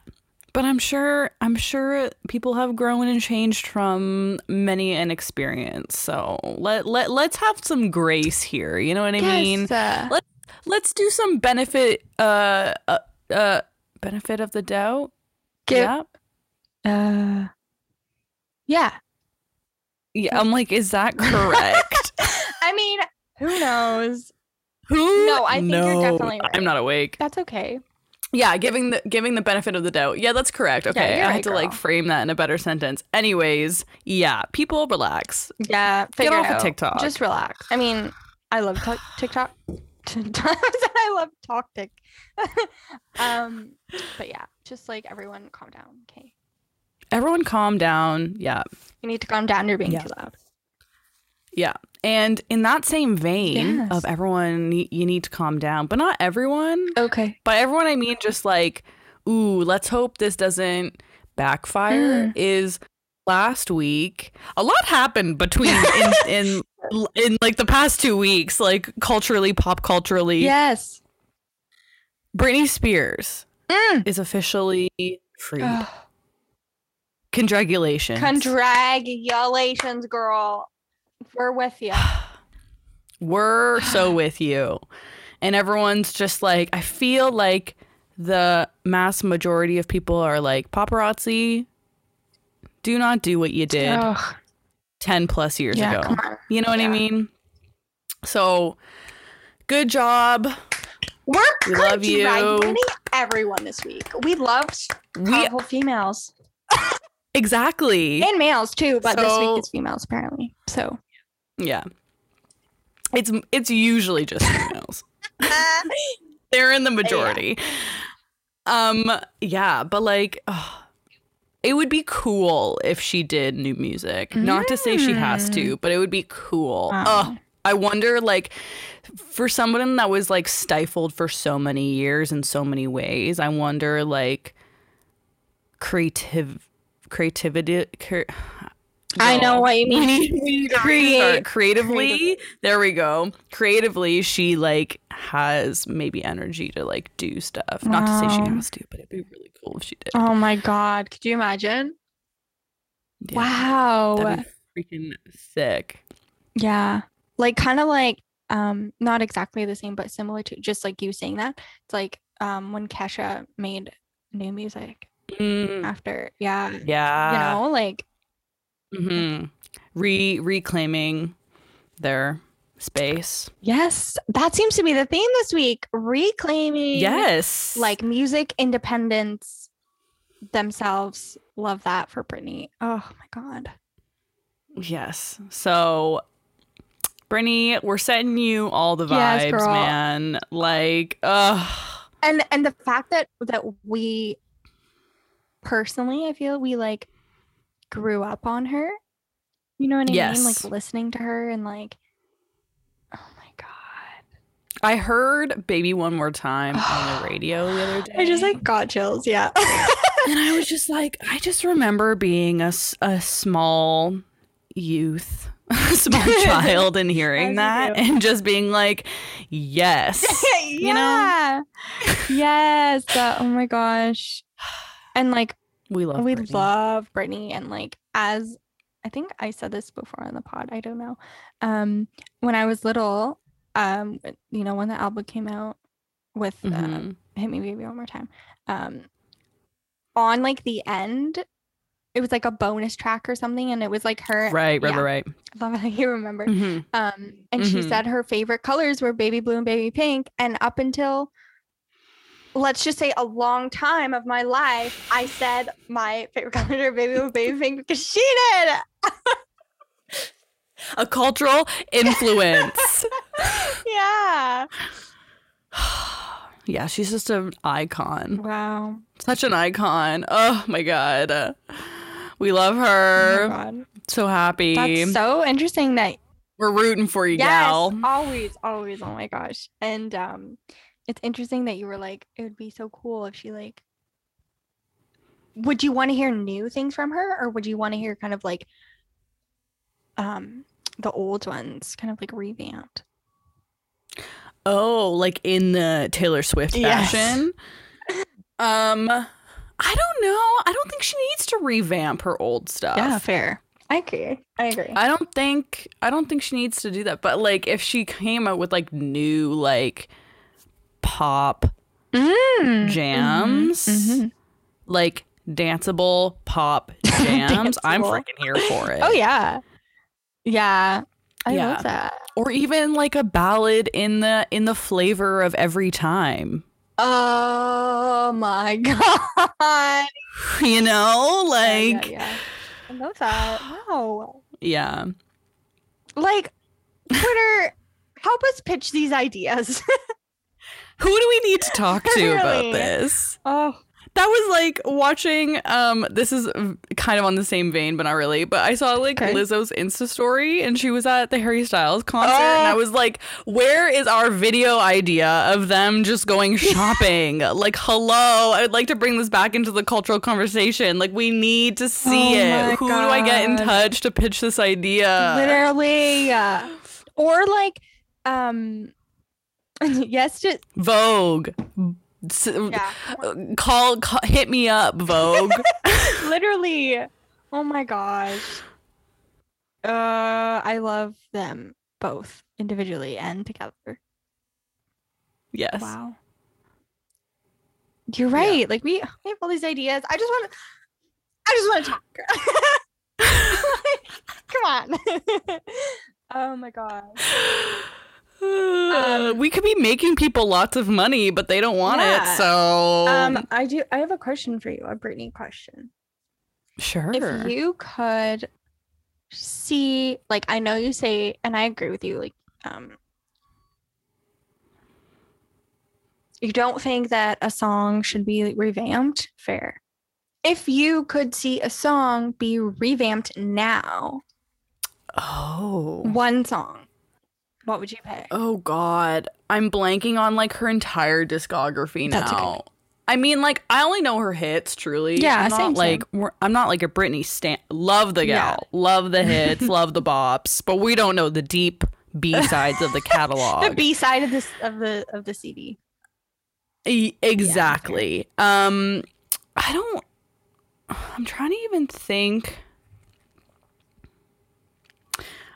But I'm sure I'm sure people have grown and changed from many an experience. So let let let's have some grace here. You know what I mean? Yes, uh, Let let's do some benefit uh uh, uh benefit of the doubt. Give- yeah. uh yeah Yeah. I'm like, is that correct? I mean, who knows? Who? No, I think you're definitely right. I'm not awake. That's okay. Yeah, giving the giving the benefit of the doubt. Yeah, that's correct. Okay, you're I right, had to like frame that in a better sentence. Anyways, yeah, people relax. Yeah, figure off of. TikTok. Just relax. I mean, I love t- TikTok. I love TalkTik. um, but yeah, just like everyone, calm down. Okay, Everyone, calm down. Yeah, you need to calm down. You're being Yeah. too loud. Yeah. And in that same vein Yes. of everyone, you need to calm down, but not everyone. Okay. By everyone, I mean just like, ooh, let's hope this doesn't backfire. Mm. Is last week a lot happened between in, in in like the past two weeks, like culturally, pop culturally. Yes. Britney Spears Mm. is officially freed. Ugh. Congratulations. Congratulations, girl. We're with you. We're so with you. And everyone's just like, I feel like the mass majority of people are like paparazzi. Do not do what you did Ugh. 10 plus years Yeah, ago. You know what I mean? So, good job. We're We love you. everyone this week. We loved We powerful females exactly. and males too, but this week it's females apparently. So Yeah. It's it's usually just females. They're in the majority. Um yeah, but like it would be cool if she did new music. Not to say she has to, but it would be cool. Oh. Ugh, I wonder like for someone that was like stifled for so many years in so many ways, I wonder like creative creativity cre- I know what you we mean. need, we need to Create- creatively. creatively. There we go. Creatively, she like has maybe energy to like do stuff. Not to say she has to, but it'd be really cool if she did. Oh my god, could you imagine? Yeah, Wow. that'd be freaking sick. Yeah. Like kind of like um not exactly the same but similar to just like you saying that. It's like um when Kesha made new music Mm, after yeah. yeah, you know, like hmm Re reclaiming their space. yes, that seems to be the theme this week. Reclaiming Yes, like music independence themselves. Love that for Britney. Oh my god. Yes. So, Britney, we're sending you all the vibes, girl. man. Like, ugh. and and the fact that that we personally i feel we like grew up on her. You know what i mean? Like listening to her and like oh my god. I heard "Baby One More Time" on the radio the other day. i just like got chills yeah. And I was just like, I just remember being a, a small youth, a small child, and hearing that, and just being like, yes, you know? yeah. Yes uh, oh my gosh. And like we love. we Britney. love Britney and like as I think I said this before on the pod, I don't know. Um when I was little, um you know when the album came out with uh, Mhm. Hit Me Baby One More Time. Um on like the end it was like a bonus track or something and it was like her Right, right, yeah. right, I love how you remember. Mhm. Um and she Mhm. said her favorite colors were baby blue and baby pink and up until let's just say a long time of my life, I said my favorite color baby blue baby pink because she did. A cultural influence. yeah. yeah, she's just an icon. Wow. Such an icon. Oh my god. We love Oh my her. God. so happy. That's so interesting that We're rooting for you, yes, gal. always, always. Oh my gosh. And um it's interesting that you were like, it would be so cool if she like would you want to hear new things from her or would you want to hear kind of like um the old ones kind of like revamped? Oh, like in the Taylor Swift Yes. fashion. um, I don't know. I don't think she needs to revamp her old stuff. Yeah, fair. I agree. I agree. I don't think I don't think she needs to do that. But like if she came out with like new like pop Mm, jams, mhm. like danceable pop jams, I'm freaking here for it. Oh yeah. Yeah. I Yeah. love that. Or even like a ballad in the in the flavor of every time. Oh my god. You know? Like yeah, yeah. I love that. Wow. yeah. Like Twitter, help us pitch these ideas. Who do we need to talk to about this? oh. That was like watching um this is kind of on the same vein but not really but I saw like Okay. Lizzo's Insta story and she was at the Harry Styles concert and I Oh. was like where is our video idea of them just going shopping like hello I would like to bring this back into the cultural conversation like we need to see Oh it who do I get in touch to pitch this idea Literally. or like um yes to Vogue yeah. call, call hit me up Vogue Literally. Oh my gosh. Uh I love them both individually and together. yes Wow. You're right. Like we, we have all these ideas. I just want to. I just want to talk. Come on. oh my god. Uh, we could be making people lots of money, but they don't want Yeah. it. So Um, I do. I have a question for you. A Britney question. sure. If you could see, like, I know you say, and I agree with you. Like, um, you don't think that a song should be revamped. Fair. If you could see a song be revamped now, oh. one song, what would you pick? Oh God, I'm blanking on like her entire discography That's okay. now. I mean, like I only know her hits. Truly, Yeah, I'm not same, like we're, I'm not like a Britney stan. Love the Yeah. gal, love the hits, love the bops, but we don't know the deep B sides of the catalog. The B side of this of the of the CD. E- exactly. um, I don't. I'm trying to even think.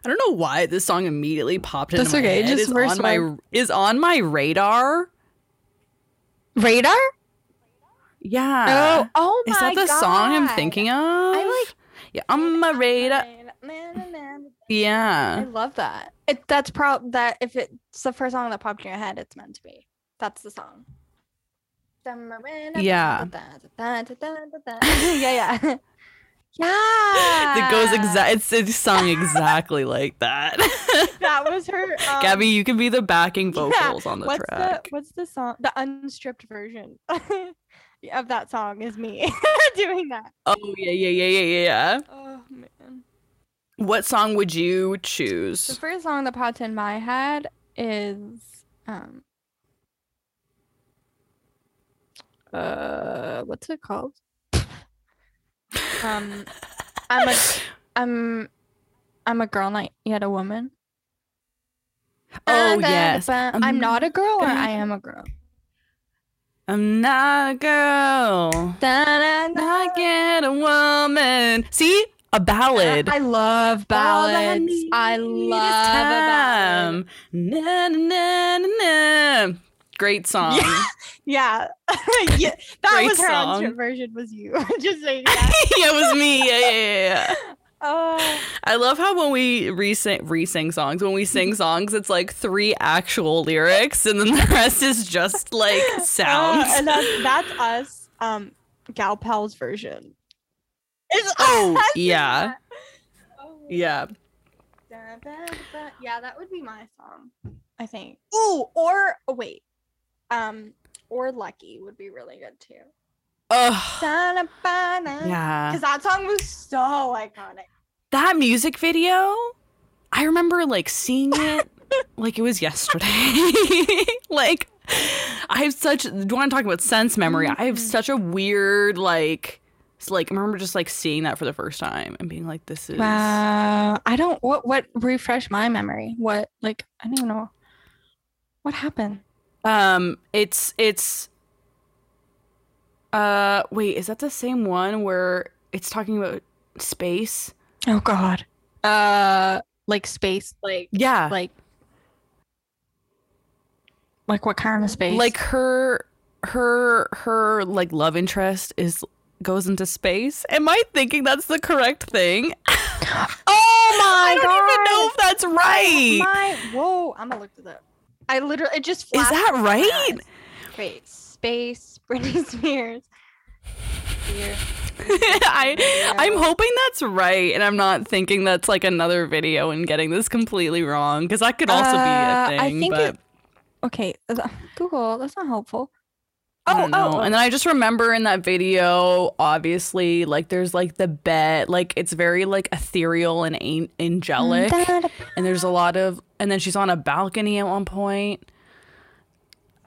I don't know why this song immediately popped into That's my okay, head. just is on my one. is on my radar. Radar? Yeah. oh, oh my Is that the song I'm thinking of? I like Yeah, on my radar. Yeah. I love that. It that's prob that if it's the first song that popped in your head, it's meant to be. That's the song. Yeah. yeah, yeah. Yeah. It goes exact. It's it's sung exactly like that. That was her. Um, Gabby, you can be the backing yeah, vocals on the what's track. the what's the song? The unstripped version of that song is me doing that. Oh yeah, yeah, yeah, yeah, yeah, yeah. Oh man. What song would you choose? The first song that popped in my head is um uh what's it called? Um I'm a I'm I'm a girl not yet a woman. Oh yes. I'm I'm not a girl or I am a girl. I'm not a girl. Da, da, da. Not yet a woman. See? A ballad. I love All I ballads. I love a ballad. Na, na, na, na, na. Great song. Yeah. yeah. That Great was her song. unstripped version was you. Just saying that. yeah, it was me. Yeah, yeah, yeah, yeah. Oh. I love how when we re-sing, re-sing songs, when we sing songs, it's like three actual lyrics, and then the rest is just like sounds. Uh, and that's that's us, um, Gal Pal's version. It's Oh, us yeah. Oh, yeah. Yeah, that would be my song. I think. Ooh, or oh, wait, um, or Lucky would be really good too. Ugh. Yeah. Because that song was so iconic. That music video, I remember like seeing it like it was yesterday. like, I have such. Do you want to talk about sense memory? I have Mhm. such a weird like. Like I remember just like seeing that for the first time and being like, "This is." Wow. I don't. What? What? Refresh my memory. What? Like I don't even know. What happened? Um, it's it's. Uh, wait, is that the same one where it's talking about space? Oh God. Uh, like space. Like Yeah, like. Like what kind of space? like her, her, her like love interest is goes into space. Am I thinking that's the correct thing? Oh my I don't god. even know if that's right. My whoa, I'm gonna look this up. I literally it just Is that right? Wait, space, Britney Spears. I I'm hoping that's right, and I'm not thinking that's like another video and getting this completely wrong because that could also Uh, be a thing. I think but it- Okay, uh, Google. That's not helpful. Oh, oh, And then I just remember in that video, obviously, like there's like the bed, like it's very like ethereal and an- angelic, and there's a lot of, and then she's on a balcony at one point,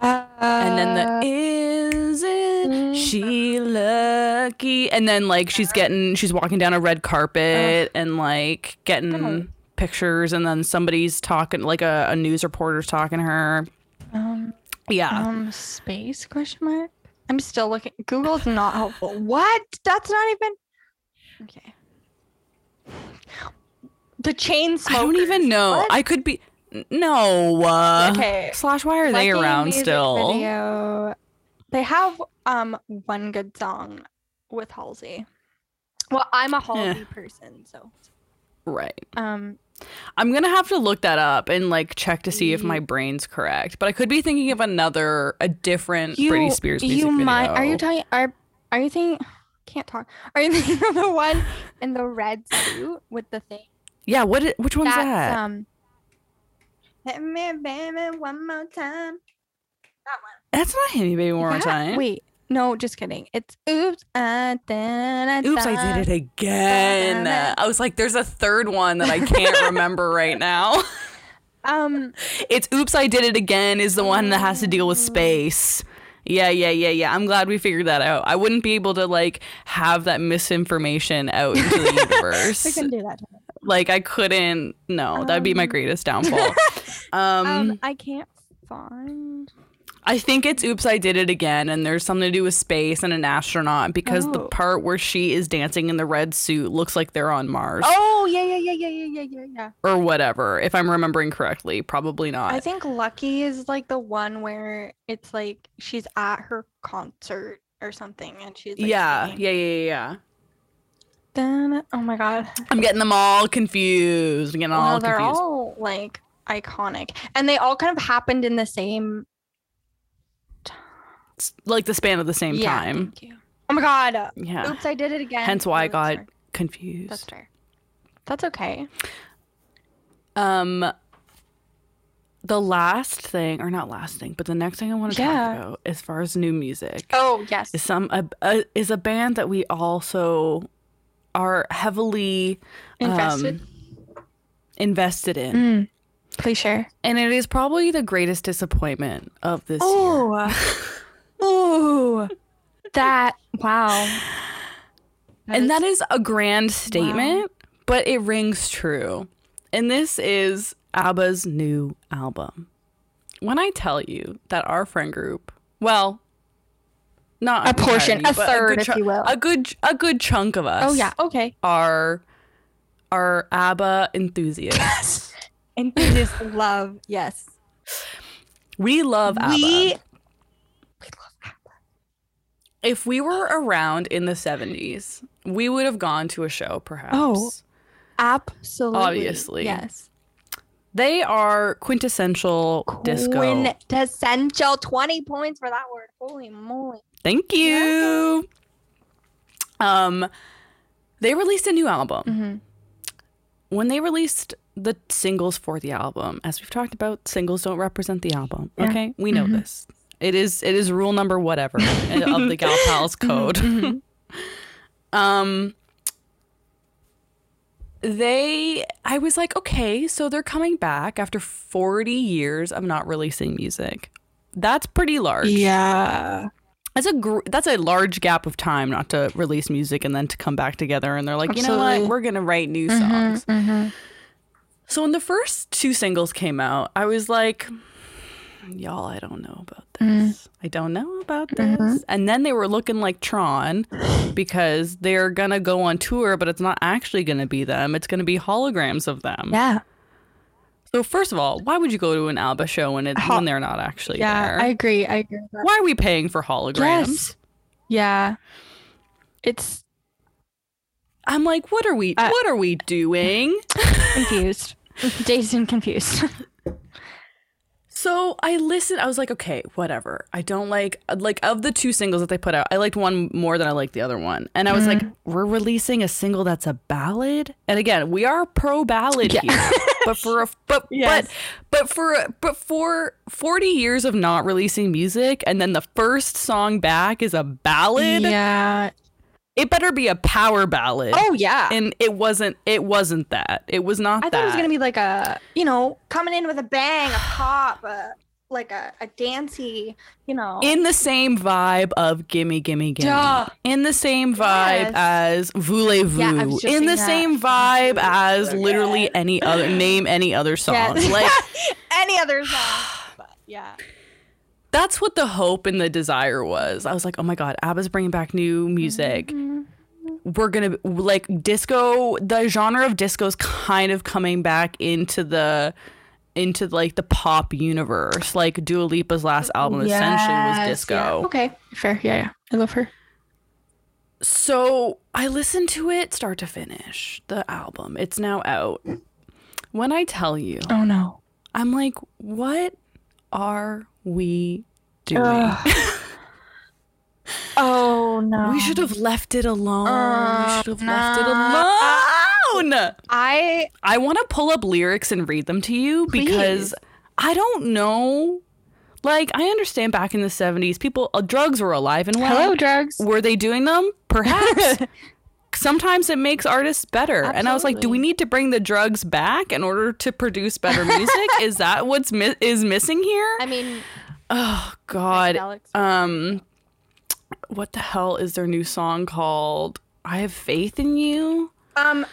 Uh, and then the isn't she lucky, and then like she's getting, she's walking down a red carpet and like getting pictures, and then somebody's talking, like a, a news reporter's talking to her. um, Yeah. um, space question mark. I'm still looking. Google's not helpful. What? That's not even. Okay. The chain I don't even know. I could be. No. Uh, Okay. Slash, why are they around still? Video. They have um one good song with Halsey. Well, I'm a Halsey person, so Right. um I'm gonna have to look that up and like check to see if my brain's correct. But I could be thinking of another, a different you Britney Spears music you video. might are you talking are are you thinking can't talk are you thinking of the one in the red suit with the thing yeah. What? Which one's that's that? um hit me baby one more time that one That's not Hit Me Baby One More Time. wait no just kidding it's oops I did Oops, I did it again. I was like, there's a third one that I can't remember right now. um It's Oops, I Did It Again is the one that has to deal with space. Yeah, yeah, yeah, yeah. I'm glad we figured that out. I wouldn't be able to like have that misinformation out into the universe. we can do that like I couldn't. No, that'd be my Um, greatest downfall. um, um I can't find I think it's Oops, I Did It Again, and there's something to do with space and an astronaut because oh. the part where she is dancing in the red suit looks like they're on Mars. Oh, yeah, yeah, yeah, yeah, yeah, yeah, yeah. Or whatever, if I'm remembering correctly. Probably not. I think Lucky is like the one where it's like she's at her concert or something and she's like, yeah, yeah, yeah, yeah, yeah. Then, oh my god. I'm getting them all confused. I'm getting well, all they're confused. all like iconic and they all kind of happened in the same like the span of the same yeah, time. Thank you. Oh my god. Yeah. Oops, I did it again. Hence why I Oh, got sorry. confused. That's fair. That's okay. Um, the last thing, or not last thing, but the next thing I want to Yeah. talk about, as far as new music, Oh yes. is some a, a, is a band that we also are heavily Invested. um, invested in, Mm. Please share. and it is probably the greatest disappointment of this year. Oh. oh. That wow. and that is a grand statement, but it rings true. And this is ABBA's new album. When I tell you that our friend group, well, not A portion, a third, good if you will. a good a good chunk of us. Oh yeah. Okay. are are ABBA enthusiasts. And we love yes. we love ABBA. We we love ABBA. If we were around in the 70s, we would have gone to a show perhaps. Oh. Absolutely. Obviously. Yes. They are quintessential disco. Quintessential 20 points for that word. Holy moly. Thank you. Um they released a new album. Mm-hmm. When they released the singles for the album, as we've talked about, singles don't represent the album. Yeah. Okay? We know Mhm. this. It is it is rule number whatever of the Gal Pals code. Mhm. um they i was like okay so they're coming back after 40 years of not releasing music that's pretty large Yeah. that's a gr- that's a large gap of time not to release music and then to come back together and they're like you know what we're gonna write new Mhm, songs mhm. so when the first two singles came out i was like y'all i don't know about this i don't know about this and then they were looking like tron because they're gonna go on tour but it's not actually gonna be them it's gonna be holograms of them Yeah. so first of all why would you go to an ABBA show when it's when they're not actually Yeah. there I agree. I agree. why are we paying for holograms Yes. Yeah. It's i'm like what are we Uh, what are we doing confused. Jason confused. So I listened. I was like, okay, whatever. I don't like like of the two singles that they put out. I liked one more than I liked the other one. And I was like, Mm-hmm. we're releasing a single that's a ballad. And again, we are pro ballad Yeah. here. but for a but Yes. but but for but for forty years of not releasing music, and then the first song back is a ballad. yeah. It better be a power ballad. Oh yeah. And it wasn't. It wasn't that. It was not I that. thought it was gonna be like a, you know, coming in with a bang, a pop, a, like a, a dancey, you know. in the same vibe of gimme gimme gimme Duh. in the same vibe Yes. as voulez-vous Yeah, I was just in the saying same vibe as literally any other name any other song Yes. like any other song. But yeah. That's what the hope and the desire was i was like oh my god abba's bringing back new music Mm-hmm. we're gonna like disco the genre of disco is kind of coming back into the into like the pop universe. Like Dua Lipa's last album essentially was disco. yeah. Okay, fair. Yeah, yeah. I love her. So I listened to it start to finish, the album. It's now out. When I tell you, Oh no. I'm like, what are we doing? Oh no. We should have left it alone. Uh, we should have left it alone. I I want to pull up lyrics and read them to you because I don't know. Like, I understand back in the 70s, people, uh, drugs were alive and well. hello drugs. Were they doing them? Perhaps. Sometimes it makes artists better. And I was like, do we need to bring the drugs back in order to produce better music? is that what's mi- is missing here? I mean, Oh God. Alex. Um what the hell is their new song called? I have faith in you. um,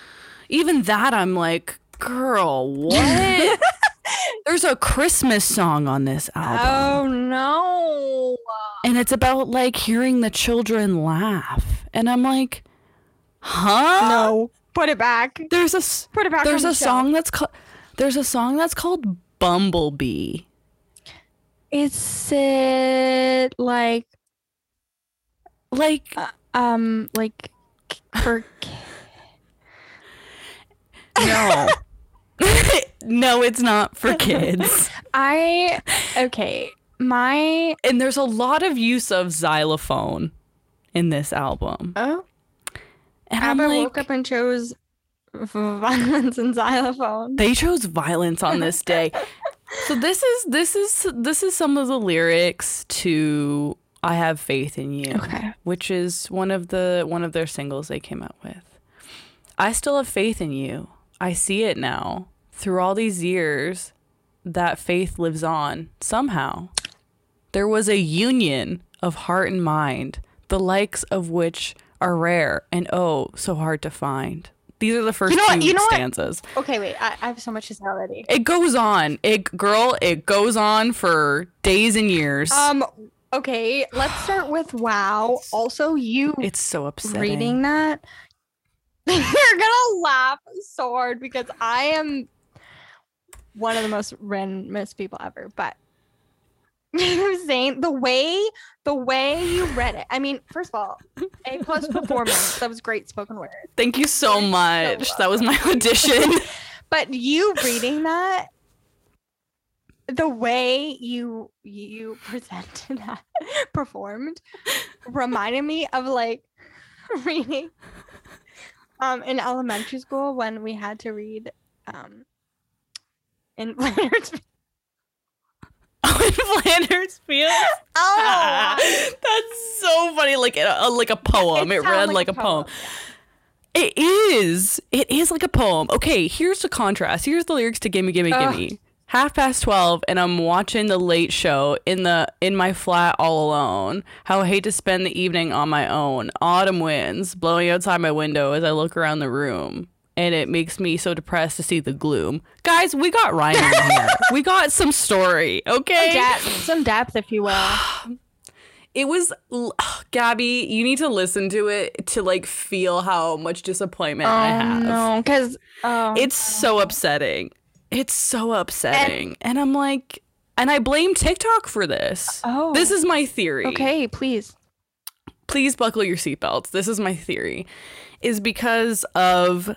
Even that I'm like, girl, what? There's a Christmas song on this album. oh no. and it's about like hearing the children laugh. And I'm like, huh? No, put it back. There's a Put it back. there's a the song that's called there's a song that's called Bumblebee. Is it like Like um like for no. no, it's not for kids. I okay my And there's a lot of use of xylophone in this album. oh And Abba I'm like woke up and chose violence and xylophone. they chose violence on this day. so this is this is this is some of the lyrics to I have faith in you. Okay. which is one of the one of their singles they came out with. I still have faith in you. I see it now. Through all these years, that faith lives on somehow. There was a union of heart and mind, the likes of which are rare and oh, so hard to find. These are the first know what? two You know what? stanzas. Okay, wait. I, I have so much to say already. It goes on. It girl, it goes on for days and years. Um. Okay, let's start with wow. Also, you it's so upsetting. reading that, you're gonna laugh so hard because I am one of the most randomest people ever. But you saying the way the way you read it. I mean, first of all, A plus performance. That was great spoken word. Thank you so much. that was my audition. But you reading that, the way you you presented that performed reminded me of like reading um in elementary school when we had to read um in Flanders. Flanders Fields. Oh, That's so funny. Like a, uh, like a poem. It, sounded read like, a poem. It is. It is like a poem. Okay, here's the contrast. Here's the lyrics to Gimme Gimme Ugh. Gimme. Half past twelve, and I'm watching the late show in the in my flat all alone. How I hate to spend the evening on my own. Autumn winds blowing outside my window as I look around the room, and it makes me so depressed to see the gloom. Guys, we got rhyming here. we got some story. Okay, Depth, some depth, if you will. it was Gabby. You need to listen to it to like feel how much disappointment I Oh have. no, because oh, It's so upsetting. It's so upsetting. And, I'm like, and I blame TikTok for this. Oh. This is my theory. okay. Please. Please buckle your seatbelts. This is my theory. Is because of,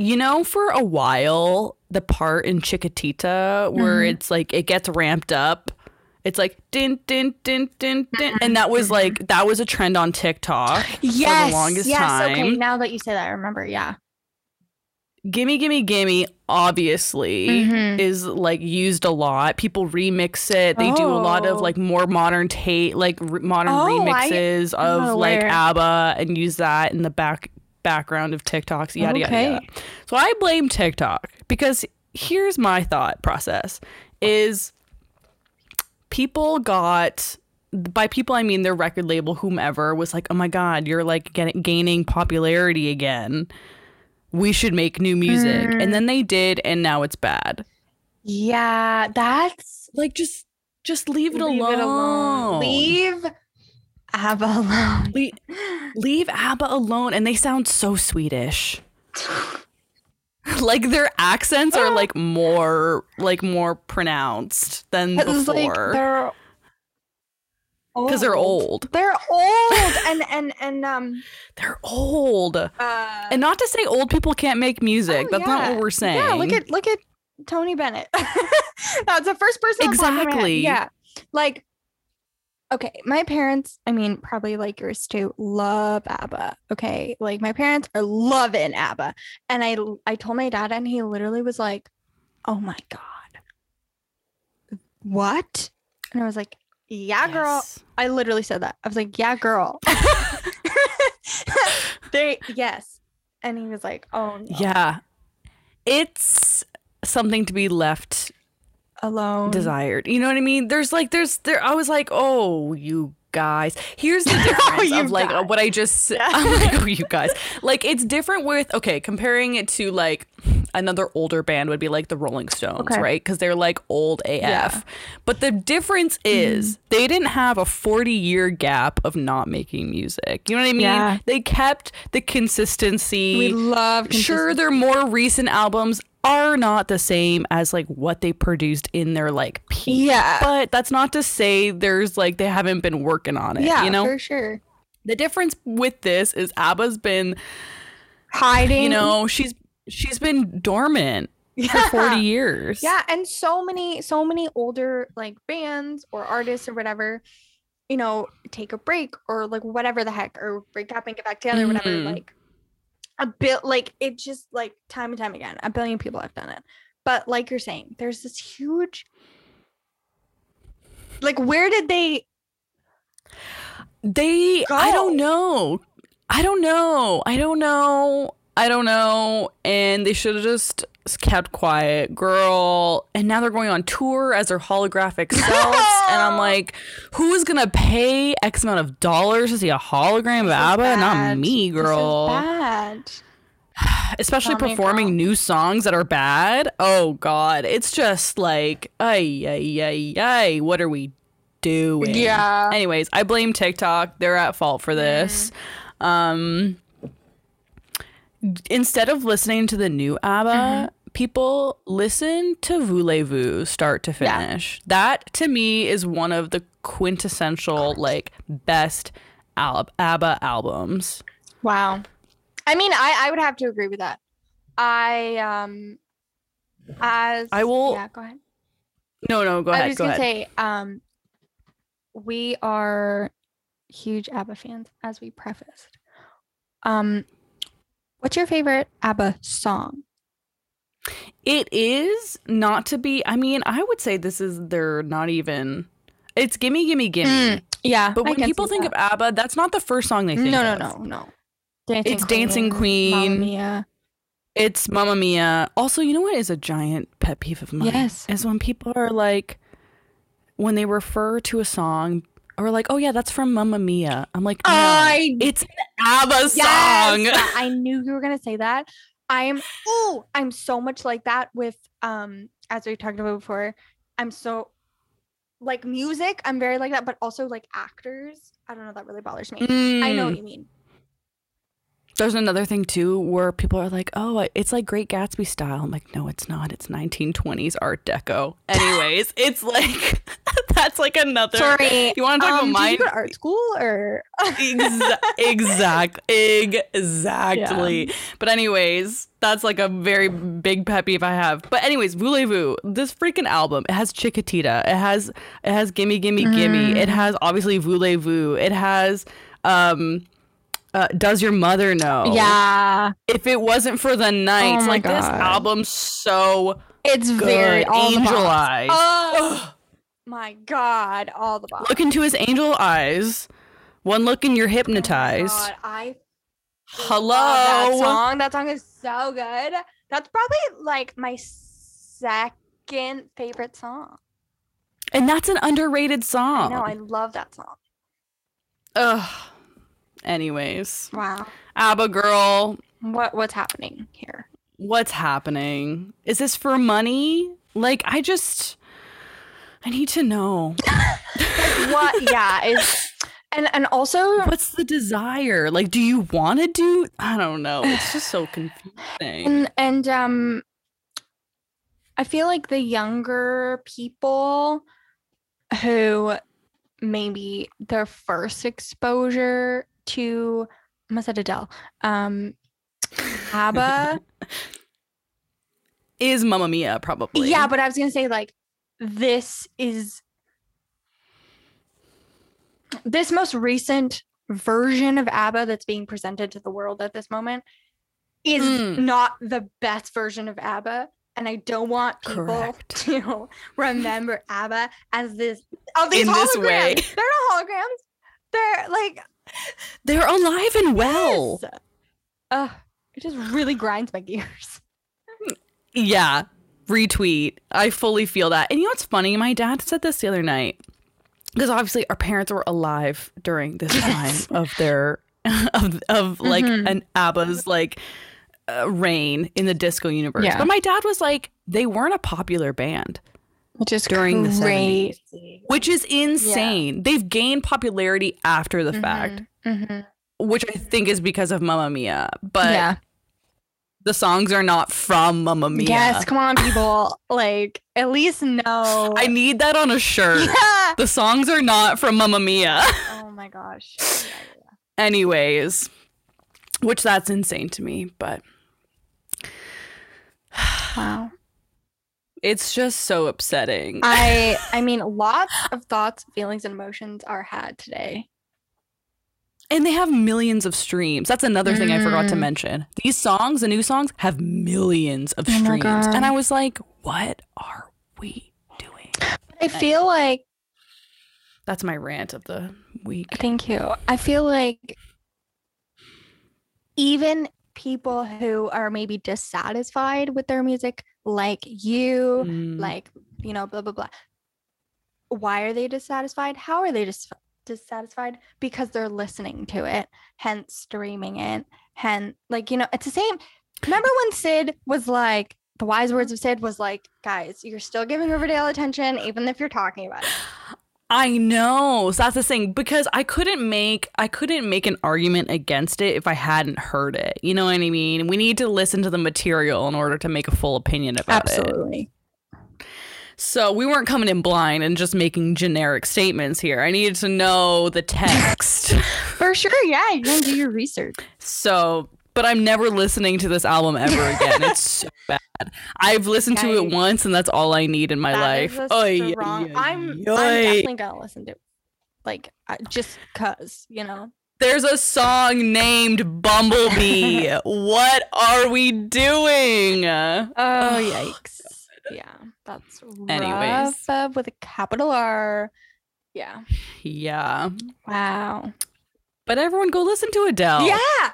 you know, for a while, the part in Chiquitita where Mm-hmm. it's like, it gets ramped up. It's like din din din din din, and that was like that was a trend on TikTok for the longest time. yes. time. Okay. Now that you say that, I remember. Yeah. Gimme Gimme Gimme obviously Mhm. is like used a lot. People remix it. They do a lot of Oh. like more modern Tate, like re- modern Oh, remixes I'm of like. ABBA and use that in the back background of TikToks, yada Okay. yada yada. So I blame TikTok because here's my thought process is people got by people I mean their record label whomever was like, "Oh my god, you're like getting gaining popularity again. We should make new music." Mm. And then they did and now it's bad. Yeah. That's Like just just leave it leave alone. it alone. Leave ABBA alone. Le- leave ABBA alone and they sound so Swedish. like their accents are like more like more pronounced than like before they're because they're old. They're old and and and um They're old. uh And not to say old people can't make music. oh, That's not what we're saying. Yeah, look at look at Tony Bennett. That's the first person on top of my head. Exactly. Yeah. Like okay, my parents, I mean probably like yours too, love ABBA. Okay. Like my parents are loving ABBA. And I I told my dad and he literally was like, "Oh my god." What? And I was like, "Yeah, girl." I literally said that. I was like, "Yeah, girl." they yes. And he was like, "Oh no." Yeah. It's something to be left Alone. desired. You know what I mean? There's like there's there I was like, "Oh, you guys." Here's the difference you of like guys. what I just Yeah. I'm like, "Oh, you guys." Like it's different with okay, comparing it to like another older band would be like the Rolling Stones, Okay. right? Cuz they're like old AF. Yeah. But the difference is mm-hmm. they didn't have a 40-year gap of not making music. You know what I mean? Yeah. They kept the consistency We love sure their more recent albums are not the same as like what they produced in their like peak Yeah. but that's not to say there's like they haven't been working on it yeah, you know for sure. the difference with this is abba's been Hiding. you know she's she's been dormant for 40 years Yeah, and so many, so many older like bands or artists or whatever, you know, take a break or like whatever the heck, or break up and get back together, or whatever. Mm-hmm. Like a bit, like it just like time and time again, a billion people have done it. But like you're saying, there's this huge. Like, where did they? They, I don't know. I don't know. I don't know. I don't know. And they should have just kept quiet, girl. And now they're going on tour as their holographic selves. and I'm like, who is gonna pay X amount of dollars to see a hologram of This is ABBA? Not me, girl. Especially me, performing girl. new songs that are bad. Oh God, it's just like, ay, ay, ay, ay. What are we doing? Yeah. Anyways, I blame TikTok. They're at fault for this. Um, instead of listening to the new ABBA, people listen to Voulez-Vous start to Yeah. finish. That to me is one of the quintessential like best al- ABBA albums. Wow. I mean, I I would have to agree with that. I um as I will- Yeah, go ahead. No, no, go ahead. I was Go gonna ahead. say um we are huge ABBA fans, as we prefaced. Um, what's your favorite ABBA song? It is not to be. I mean, I would say this is they're not even. It's gimme, gimme, gimme. Yeah, But when people think of ABBA, that's not the first song they think of. no, no, of. no, no, Dancing It's Dancing Mamma Queen. Mia. It's Mamma Mia. Also, you know what is a giant pet peeve of mine? Yes. Is when people are like, when they refer to a song, or like, oh yeah, that's from Mamma Mia. I'm like, no, I it's an ABBA Yes, song. I knew you were gonna say that. I'm oh, I'm so much like that with um as we talked about before. I'm so like music, I'm very like that, but also like actors. I don't know, that really bothers me. I know Mm. what you mean. There's another thing too where people are like, "Oh, it's like Great Gatsby style." I'm like, "No, it's not. It's 1920s Art Deco." Anyways, it's like that's like another. Sorry. You want to talk um, about did mine? you go to art school or Exa- exact, exactly. But anyways, that's like a very big pet peeve I have. But anyways, Voulez-Vous, this freaking album, it has Chiquitita, it has it has Gimme Gimme Gimme, it has obviously Voulez-Vous, it has um. Uh, does your mother know? Yeah. If it wasn't for the nights, Oh like this album's so It's good. very all Angel eyes. Oh my god, all the bops. Look into his angel eyes. One look and you're Oh my hypnotized. God, I Hello. that song. That song is so good. That's probably like my second favorite song. And that's an underrated song. No, I love that song. Ugh. Anyways, Wow. ABBA girl, What what's happening here? what's happening? Is this for money? Like, I just, I need to know. what yeah, is and and also What's the desire? Like, do you want to do? I don't know. It's just so confusing. and and um i feel like the younger people who maybe their first exposure to i almost said adele um abba Is Mamma Mia probably? yeah but i was gonna say like this is this most recent version of abba that's being presented to the world at this moment is Mm. not the best version of ABBA. And I don't want people Correct. to remember ABBA as this oh these In this holograms. way. They're not holograms. They're like they're alive and well. yes. Ugh, it just really grinds my gears. Yeah. Retweet. I fully feel that. And you know what's funny? My dad said this the other night. Because obviously our parents were alive during this time of their of of like Mhm. an ABBA's like uh, reign in the disco universe. Yeah. But my dad was like, they weren't a popular band, Which is During the 70s. which is insane. They've gained popularity after the fact, Mhm. which I think is because of Mamma Mia. But yeah. the songs are not from Mamma Mia. Yes, come on, people. like at least know. I need that on a shirt. yeah. The songs are not from Mamma Mia. Oh my gosh. Yeah, yeah, yeah. Anyways, which that's insane to me, but Wow. It's just so upsetting. I I mean lots of thoughts, feelings, and emotions are had today. and they have millions of streams. That's another thing I forgot to Mm. mention. These songs, the new songs, have millions of Oh streams. God. And I was like, what are we doing? I feel like That's my rant of the week. thank you. I feel like even people who are maybe dissatisfied with their music, like you, Mm. like you know, blah blah blah. Why are they dissatisfied? How are they dis- dissatisfied? Because they're listening to it, hence streaming it, hence like you know, it's the same. Remember when Sid was like, the wise words of Sid was like, guys, you're still giving Riverdale attention, even if you're talking about it. I know. So that's the thing because I couldn't make I couldn't make an argument against it if I hadn't heard it. You know what I mean? We need to listen to the material in order to make a full opinion about it. Absolutely. So we weren't coming in blind and just making generic statements here. I needed to know the text. For sure, yeah, you're gonna do your research. so, but I'm never listening to this album ever again. It's so bad. I've listened to it once and that's all I need in my That life. strong- oy, I'm, I'm definitely gonna listen to, like, just cause you know. There's a song named Bumblebee. what are we doing? Oh yikes! Yeah, that's Anyways. rough uh, with a capital R. Yeah. Yeah. Wow. But everyone go listen to Adele. Yeah.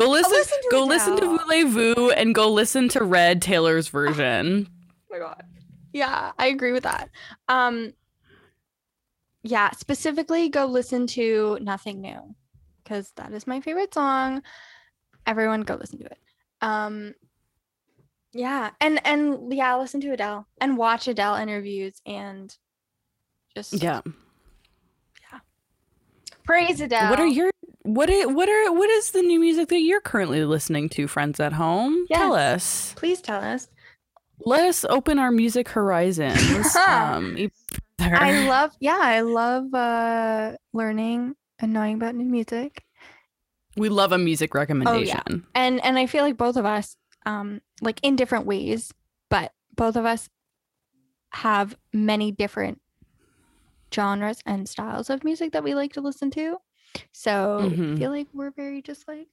Go listen, listen to go listen to Voulez-Vous and go listen to Red Taylor's version. Oh my god. Yeah, I agree with that. Um. Yeah, specifically, go listen to Nothing New, because that is my favorite song. Everyone, go listen to it. Um. Yeah, and and yeah, listen to Adele and watch Adele interviews and just Yeah. Praise Adele. What are your what are, what are what is the new music that you're currently listening to, friends at home? Tell us. Please tell us. Let us open our music horizons. um. I love yeah, I love uh learning and knowing about new music. we love a music recommendation. And and I feel like both of us um like in different ways, but both of us have many different genres and styles of music that we like to listen to. So I Mhm. feel like we're very just like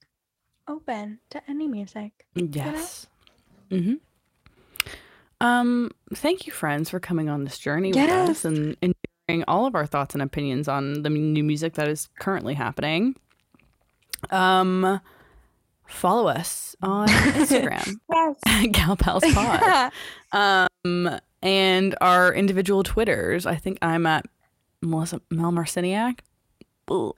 open to any music. Yes. Mm-hmm. Um, thank you, friends, for coming on this journey with us and, and sharing all of our thoughts and opinions on the new music that is currently happening. Um, follow us on Instagram, Yes. Gal Pals Pod, um, and our individual Twitters. I think I'm at Melissa Mel Marciniak,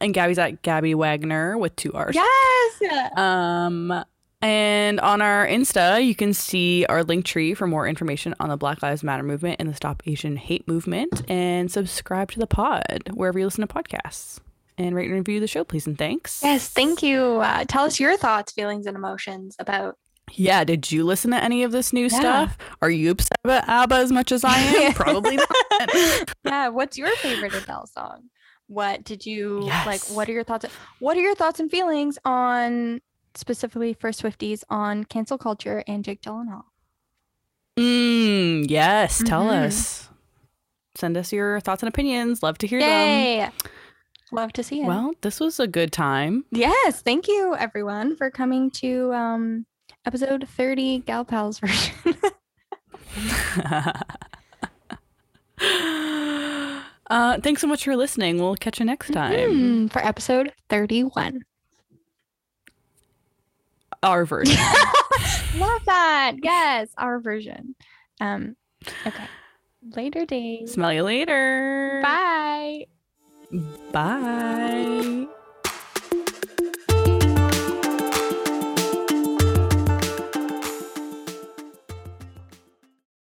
and Gabby's at Gabby Wagner with two R's. yes. Um, and on our Insta, you can see our link tree for more information on the Black Lives Matter movement and the Stop Asian Hate movement, and subscribe to the pod wherever you listen to podcasts. and rate and review the show, please and thanks. Yes, thank you. Uh, tell us your thoughts, feelings, and emotions about. Yeah, did you listen to any of this new Yeah. stuff? Are you upset about ABBA as much as I am? Probably not. yeah, what's your favorite Adele song? What did you like? What are your thoughts? What are your thoughts and feelings on specifically for Swifties on cancel culture and Jake Gyllenhaal? Mm, yes, tell Mhm. us. Send us your thoughts and opinions. Love to hear them. Yay! Love to see it. Well, this was a good time. yes, thank you everyone for coming to um episode 30 Gal Pals version. uh, thanks so much for listening. We'll catch you next time. Mm, for episode 31. Our version. Love that. Yes, our version. Um okay. Later days. Smell you later. Bye. Bye.